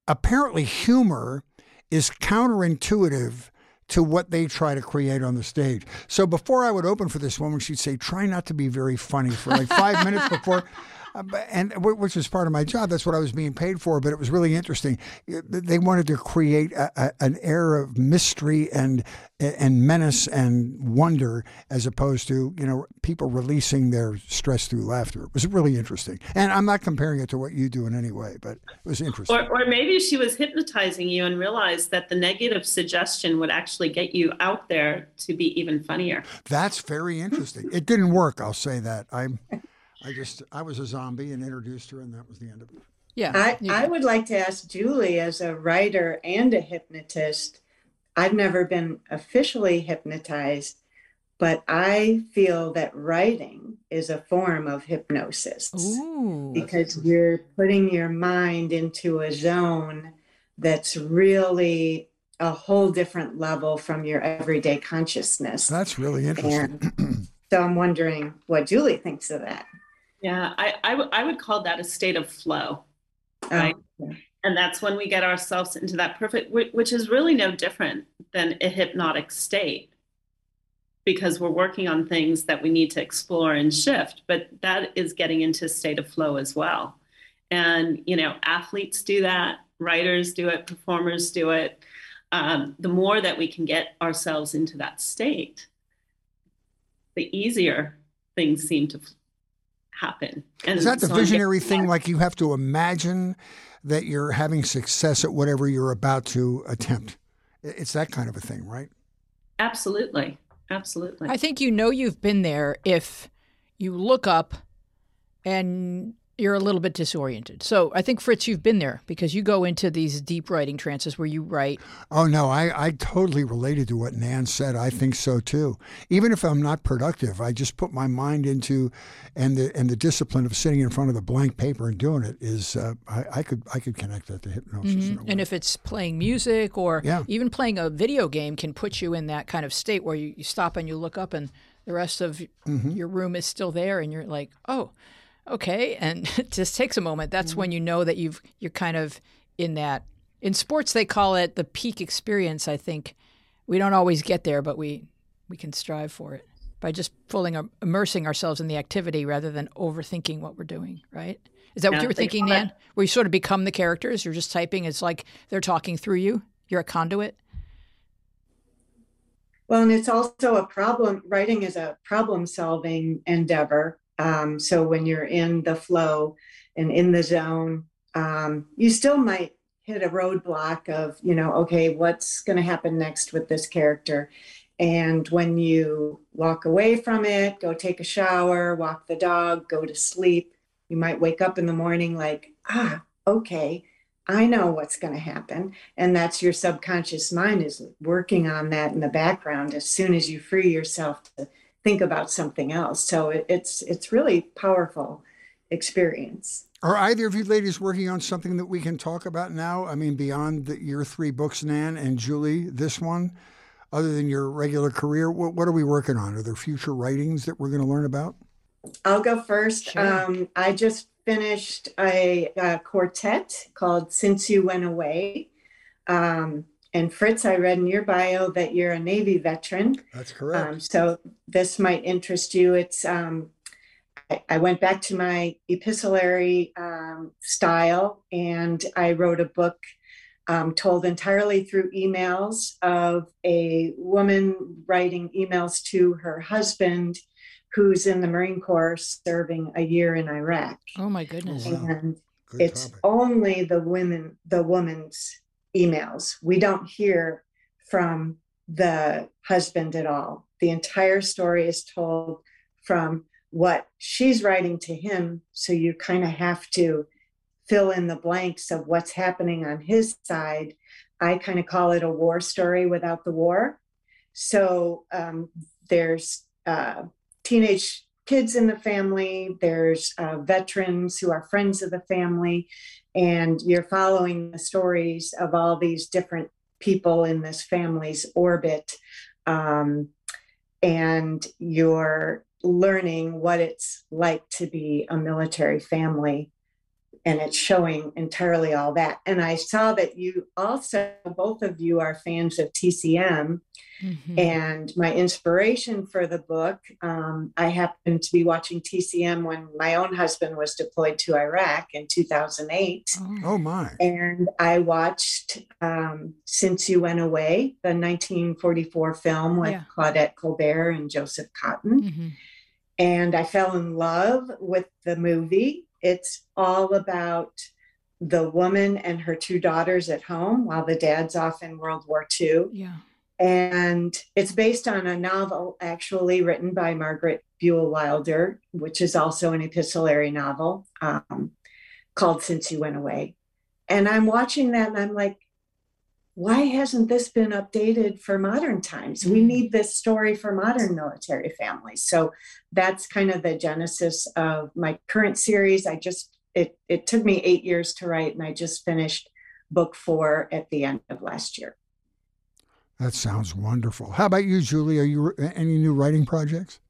apparently, humor is counterintuitive to what they try to create on the stage. So before I would open for this woman, she'd say, "Try not to be very funny for like five minutes before." And which was part of my job. That's what I was being paid for. But it was really interesting. They wanted to create a, a, an air of mystery and and menace and wonder, as opposed to you know people releasing their stress through laughter. It was really interesting. And I'm not comparing it to what you do in any way, but it was interesting. Or, or maybe she was hypnotizing you and realized that the negative suggestion would actually get you out there to be even funnier. That's very interesting. It didn't work. I'll say that. I'm. I just I was a zombie and introduced her, and that was the end of it. Yeah, I, I would like to ask Julie, as a writer and a hypnotist. I've never been officially hypnotized, but I feel that writing is a form of hypnosis Ooh, because you're putting your mind into a zone that's really a whole different level from your everyday consciousness. That's really interesting. And so I'm wondering what Julie thinks of that. Yeah, I, I, w- I would call that a state of flow, right? Oh, yeah. And that's when we get ourselves into that perfect, which is really no different than a hypnotic state because we're working on things that we need to explore and shift, but that is getting into a state of flow as well. And, you know, athletes do that, writers do it, performers do it. Um, the more that we can get ourselves into that state, the easier things seem to happen. And Is that the so visionary thing? Like you have to imagine that you're having success at whatever you're about to attempt. It's that kind of a thing, right? Absolutely. Absolutely. I think you know you've been there if you look up and you're a little bit disoriented. So I think Fritz, you've been there because you go into these deep writing trances where you write. Oh no, I, I totally related to what Nan said. I think so too. Even if I'm not productive, I just put my mind into, and the and the discipline of sitting in front of the blank paper and doing it is uh, I, I could I could connect that to hypnosis. Mm-hmm. And if it's playing music or yeah. even playing a video game can put you in that kind of state where you, you stop and you look up and the rest of mm-hmm. your room is still there and you're like, oh okay, and it just takes a moment. That's mm-hmm. when you know that you've you're kind of in that. In sports, they call it the peak experience. I think we don't always get there, but we we can strive for it by just fully immersing ourselves in the activity rather than overthinking what we're doing. Right? Is that yeah, what you were thinking, Nan? Where you sort of become the characters? You're just typing. It's like they're talking through you. You're a conduit. Well, and it's also a problem. Writing is a problem-solving endeavor um, so when you're in the flow and in the zone, um, you still might hit a roadblock of, you know, okay, what's going to happen next with this character? And when you walk away from it, go take a shower, walk the dog, go to sleep, you might wake up in the morning like, ah, okay, I know what's going to happen. And that's your subconscious mind is working on that in the background as soon as you free yourself to think about something else. So it, it's it's really powerful experience. Are either of you ladies working on something that we can talk about now? I mean, beyond the, your three books, Nan and Julie, this one, other than your regular career, what, what are we working on? Are there future writings that we're going to learn about? I'll go first. Sure. Um, I just finished a, a, quartet called Since You Went Away. Um, and Fritz, I read in your bio that you're a Navy veteran. That's correct. Um, so this might interest you. It's um, I, I, went back to my epistolary um, style, and I wrote a book um, told entirely through emails of a woman writing emails to her husband, who's in the Marine Corps serving a year in Iraq. Oh my goodness! And it's topic. only the women, the woman's emails. We don't hear from the husband at all. The entire story is told from what she's writing to him. So you kind of have to fill in the blanks of what's happening on his side. I kind of call it a war story without the war. So um, there's uh, teenage kids in the family, there's uh, veterans who are friends of the family, and you're following the stories of all these different people in this family's orbit um, and you're learning what it's like to be a military family and it's showing entirely all that. And I saw that you also, both of you are fans of TCM. Mm-hmm. And my inspiration for the book, um, I happened to be watching TCM when my own husband was deployed to Iraq in 2008. Oh, my. And I watched um, Since You Went Away, the 1944 film with yeah. Claudette Colbert and Joseph Cotten. Mm-hmm. And I fell in love with the movie it's all about the woman and her two daughters at home while the dad's off in World War II. Yeah. And it's based on a novel actually written by Margaret Buell Wilder, which is also an epistolary novel um, called Since You Went Away. And I'm watching that and I'm like, why hasn't this been updated for modern times? We mm. need this story for modern military families. So that's kind of the genesis of my current series. I just it it took me 8 years to write and I just finished book 4 at the end of last year. That sounds wonderful. How about you, Julie? Are you any new writing projects?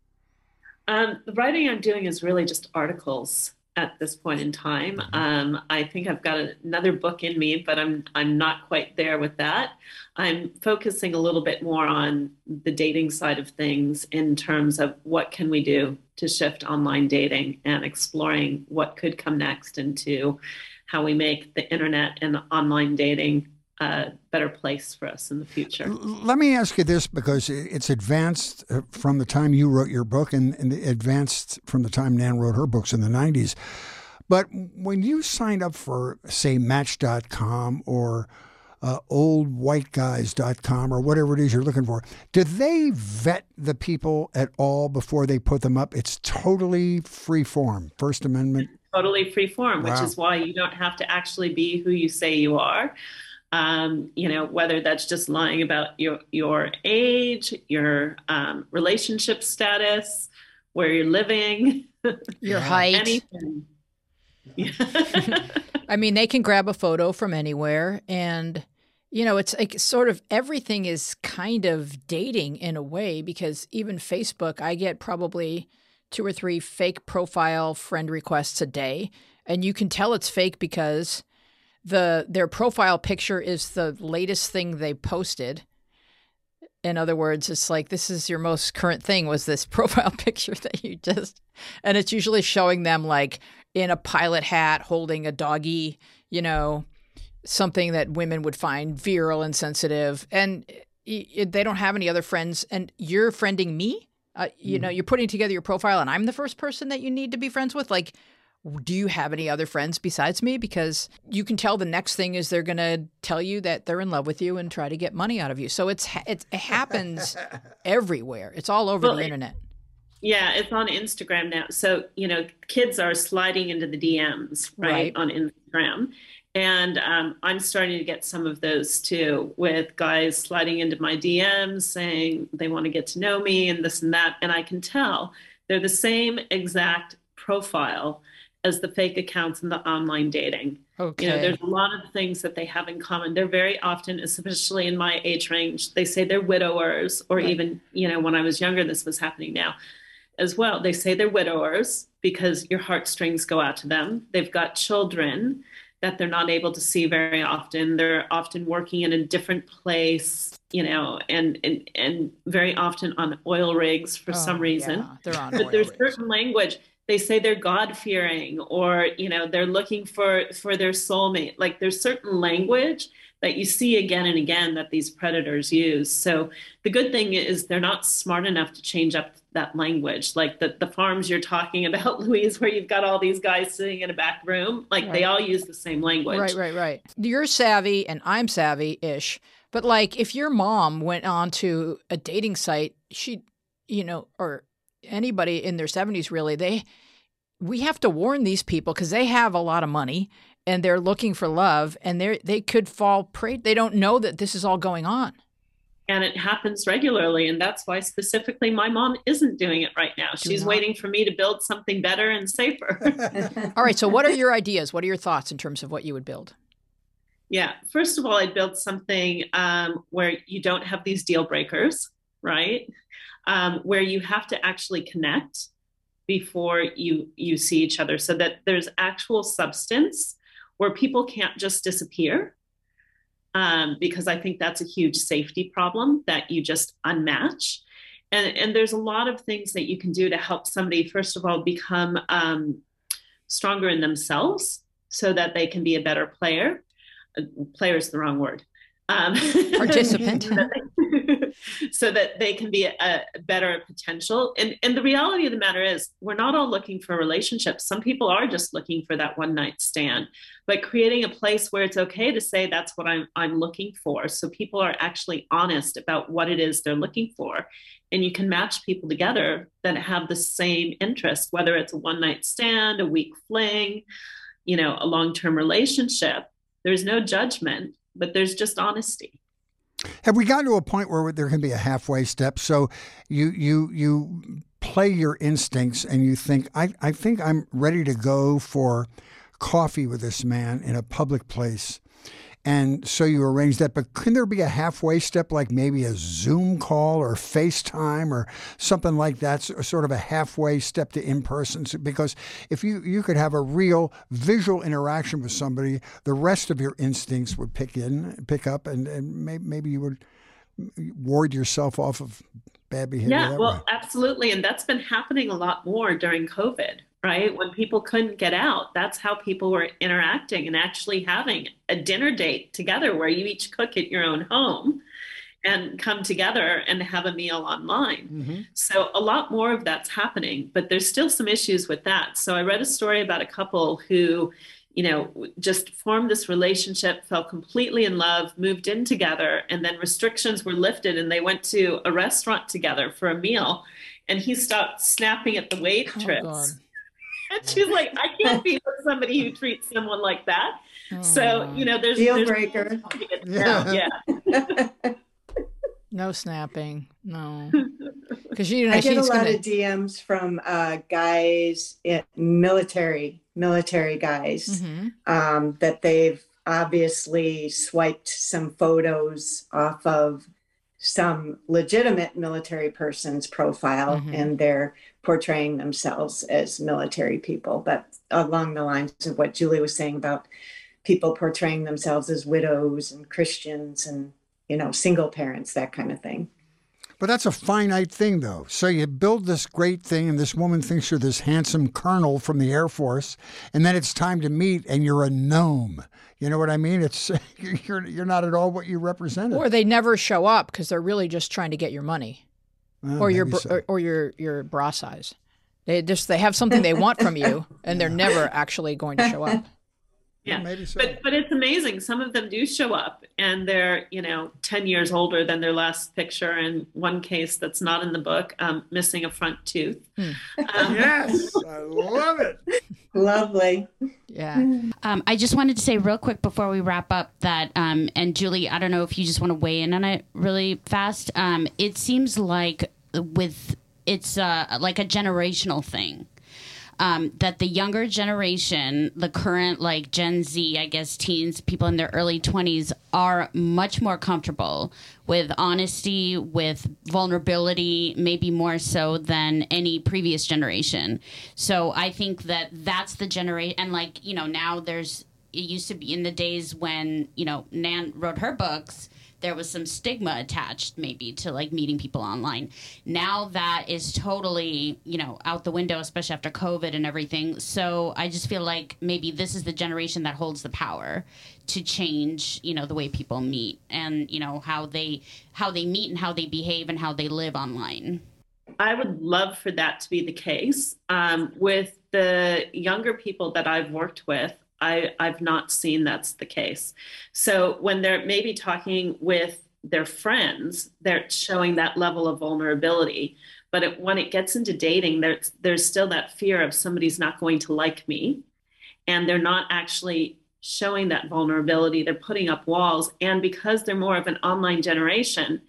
Um, the writing I'm doing is really just articles at this point in time. Mm-hmm. Um, I think I've got another book in me, but I'm I'm not quite there with that. I'm focusing a little bit more on the dating side of things in terms of what can we do to shift online dating and exploring what could come next into how we make the internet and online dating a better place for us in the future. Let me ask you this because it's advanced uh, from the time you wrote your book and, and advanced from the time Nan wrote her books in the 90s. But when you signed up for, say, Match.com or uh, oldwhiteguys.com or whatever it is you're looking for, do they vet the people at all before they put them up? It's totally free form, First Amendment. Totally free form, wow. which is why you don't have to actually be who you say you are um, you know, whether that's just lying about your your age, your um, relationship status, where you're living, your height, anything. I mean, they can grab a photo from anywhere, and you know, it's like sort of everything is kind of dating in a way because even Facebook, I get probably two or three fake profile friend requests a day, and you can tell it's fake because the their profile picture is the latest thing they posted. In other words, it's like this is your most current thing was this profile picture that you just and it's usually showing them like in a pilot hat holding a doggy, you know, something that women would find virile and sensitive and it, they don't have any other friends and you're friending me uh, you mm. know you're putting together your profile and i'm the first person that you need to be friends with like do you have any other friends besides me? Because you can tell the next thing is they're going to tell you that they're in love with you and try to get money out of you. So it's, it's it happens everywhere. It's all over well, the internet. Yeah, it's on Instagram now. So, you know, kids are sliding into the DMs, right, right. on Instagram. And um, I'm starting to get some of those too, with guys sliding into my DMs saying they want to get to know me and this and that. And I can tell they're the same exact profile as the fake accounts and the online dating. Okay. You know, there's a lot of things that they have in common. They're very often, especially in my age range, they say they're widowers, or right. even, you know, when I was younger, this was happening now as well. They say they're widowers because your heartstrings go out to them. They've got children that they're not able to see very often. They're often working in a different place, you know, and and, and very often on oil rigs for oh, some reason. Yeah, they're on but there's rigs. certain language they say they're god fearing or you know they're looking for for their soulmate. Like there's certain language that you see again and again that these predators use. So the good thing is they're not smart enough to change up that language. Like the, the farms you're talking about louise where you've got all these guys sitting in a back room like right. they all use the same language. Right right right. You're savvy and i'm savvy ish but like if your mom went on to a dating site she you know or anybody in their 70s really they we have to warn these people because they have a lot of money and they're looking for love and they they could fall prey they don't know that this is all going on. And it happens regularly and that's why specifically my mom isn't doing it right now. She's waiting for me to build something better and safer. All right so what are your ideas? What are your thoughts in terms of what you would build? Yeah first of all i'd build something um, where you don't have these deal breakers right um, where you have to actually connect before you you see each other so that there's actual substance where people can't just disappear um, because i think that's a huge safety problem that you just unmatch. And, and there's a lot of things that you can do to help somebody first of all become um, stronger in themselves so that they can be a better player. Uh, player is the wrong word. Um, participant so that they can be a, a, better potential. And and the reality of the matter is we're not all looking for relationships. Some people are just looking for that one night stand. But creating a place where it's okay to say that's what I'm I'm looking for. So people are actually honest about what it is they're looking for. And you can match people together that have the same interest whether it's a one night stand a week fling you know a long-term relationship. There's no judgment but there's just honesty have we gotten to a point where there can be a halfway step? So you you you play your instincts and you think, I, I think I'm ready to go for coffee with this man in a public place and so you arrange that. But can there be a halfway step, like maybe a Zoom call or FaceTime or something like that, sort of a halfway step to in person? Because if you, you could have a real visual interaction with somebody, the rest of your instincts would pick in, pick up, and, and maybe, maybe you would ward yourself off of bad behavior. Yeah, well, way. absolutely. And that's been happening a lot more during COVID, right? When people couldn't get out, that's how people were interacting and actually having a dinner date together where you each cook at your own home and come together and have a meal online. Mm-hmm. So a lot more of that's happening, but there's still some issues with that. So I read a story about a couple who, you know, just formed this relationship, fell completely in love, moved in together, and then restrictions were lifted and they went to a restaurant together for a meal. And he stopped snapping at the waitress. Oh, and she's like, I can't be with somebody who treats someone like that. Oh. So, you know, there's deal there's breaker. Yeah. yeah. no snapping. No. Because you know, I get a lot gonna... of DMs from uh, guys, in military, military guys, mm-hmm. um, that they've obviously swiped some photos off of some legitimate military person's profile mm-hmm. and they're portraying themselves as military people. But along the lines of what Julie was saying about people portraying themselves as widows and Christians and, you know, single parents, that kind of thing. But that's a finite thing, though. So you build this great thing, and this woman thinks you're this handsome colonel from the Air Force, and then it's time to meet, and you're a gnome. You know what I mean? It's you're you're not at all what you represented. Or they never show up because they're really just trying to get your money, well, or your so. or, or, your your bra size. They just they have something they want from you, and they're never actually going to show up. Yeah, maybe so. But but it's amazing. Some of them do show up, and they're you know ten years older than their last picture. In one case that's not in the book, um, missing a front tooth. Hmm. Um, yes, I love it. Lovely. Yeah. Um, I just wanted to say real quick before we wrap up that, um, and Julie, I don't know if you just want to weigh in on it really fast. Um, it seems like with it's uh, like a generational thing um, that the younger generation, the current like Gen Z, I guess teens, people in their early 20s, are much more comfortable with honesty, with vulnerability, maybe more so than any previous generation. So I think that that's the generation, and like, you know, now there's, it used to be in the days when, you know, Nan wrote her books there was some stigma attached maybe to like meeting people online. Now that is totally, you know, out the window, especially after COVID and everything. So I just feel like maybe this is the generation that holds the power to change, you know, the way people meet and, you know, how they how they meet and how they behave and how they live online. I would love for that to be the case. Um, with the younger people that I've worked with, I, I've not seen that's the case. So when they're maybe talking with their friends, they're showing that level of vulnerability. But it, when it gets into dating, there's there's still that fear of somebody's not going to like me, and they're not actually showing that vulnerability. They're putting up walls, and because they're more of an online generation,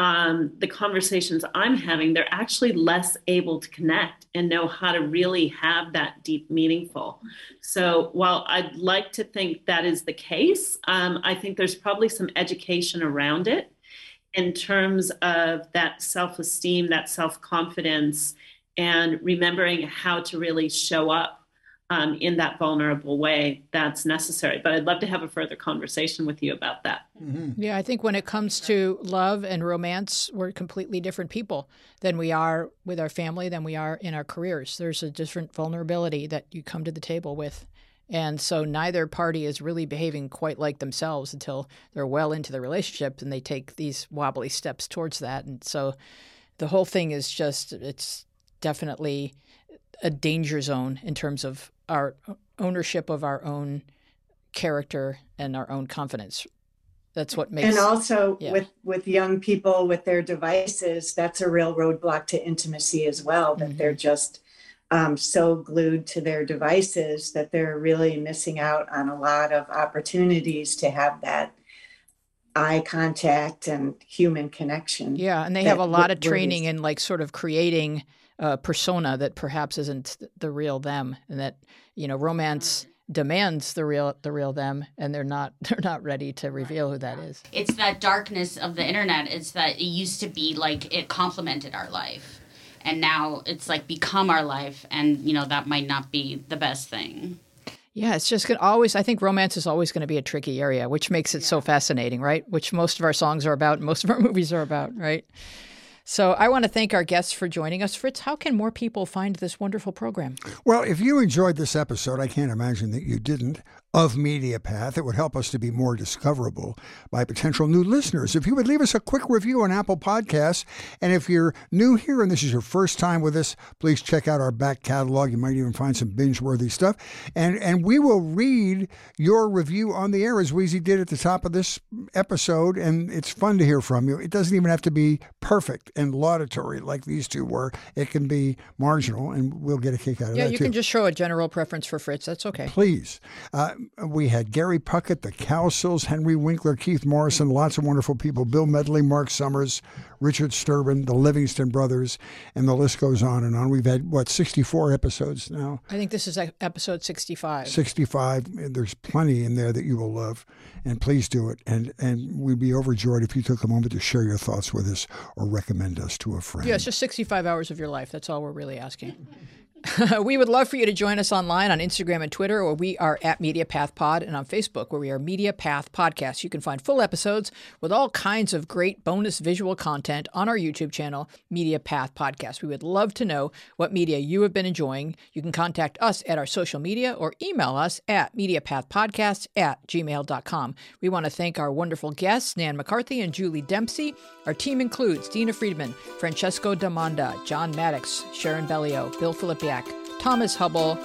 um, the conversations I'm having, they're actually less able to connect and know how to really have that deep, meaningful. So while I'd like to think that is the case, um, I think there's probably some education around it in terms of that self esteem, that self confidence, and remembering how to really show up um, in that vulnerable way that's necessary. But I'd love to have a further conversation with you about that. Mm-hmm. Yeah, I think when it comes to love and romance, we're completely different people than we are with our family, than we are in our careers. There's a different vulnerability that you come to the table with. And so neither party is really behaving quite like themselves until they're well into the relationship and they take these wobbly steps towards that. And so the whole thing is just, it's definitely a danger zone in terms of our ownership of our own character and our own confidence. That's what makes and also yeah. with with young people with their devices, that's a real roadblock to intimacy as well. That mm-hmm. they're just um, so glued to their devices that they're really missing out on a lot of opportunities to have that eye contact and human connection. Yeah, and they have a lot of training in like sort of creating uh, persona that perhaps isn't the real them, and that you know romance demands the real the real them and they're not they're not ready to reveal who that is. It's that darkness of the internet. It's that it used to be like it complemented our life and now it's like become our life and you know that might not be the best thing. Yeah it's just gonna always i think romance is always going to be a tricky area which makes it yeah. so fascinating right? Which most of our songs are about most of our movies are about right so I want to thank our guests for joining us. Fritz, how can more people find this wonderful program? Well, if you enjoyed this episode, I can't imagine that you didn't of MediaPath. It would help us to be more discoverable by potential new listeners. If you would leave us a quick review on Apple Podcasts, and if you're new here and this is your first time with us, please check out our back catalog. You might even find some binge-worthy stuff, and and we will read your review on the air as Weezy did at the top of this episode. And it's fun to hear from you. It doesn't even have to be perfect and laudatory like these two were. It can be marginal, and we'll get a kick out of yeah, that. Yeah, you too. can just show a general preference for Fritz. That's okay. Please. Uh, we had Gary Puckett, the Cowsills, Henry Winkler, Keith Morrison, lots of wonderful people, Bill Medley, Mark Summers, Richard Sturban, the Livingston brothers, and the list goes on and on. We've had, what, 64 episodes now? I think this is episode 65. 65. There's plenty in there that you will love, and please do it. And, and we'd be overjoyed if you took a moment to share your thoughts with us or recommend us to a friend. Yeah, it's just 65 hours of your life. That's all we're really asking. we would love for you to join us online on Instagram and Twitter, where we are at Media Path Pod, and on Facebook, where we are Media Path Podcast. You can find full episodes with all kinds of great bonus visual content on our YouTube channel, Media Path Podcast. We would love to know what media you have been enjoying. You can contact us at our social media or email us at MediaPathPodcast at gmail.com. We want to thank our wonderful guests, Nan McCarthy and Julie Dempsey. Our team includes Dina Friedman, Francesco Damanda, John Maddox, Sharon Bellio, Bill Philippi. Thomas Hubble,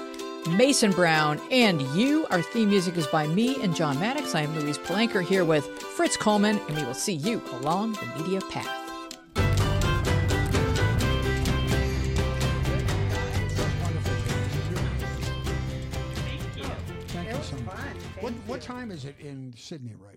Mason Brown, and you. Our theme music is by me and John Maddox. I am Louise Palanker here with Fritz Coleman, and we will see you along the media path. What, what time is it in Sydney right now?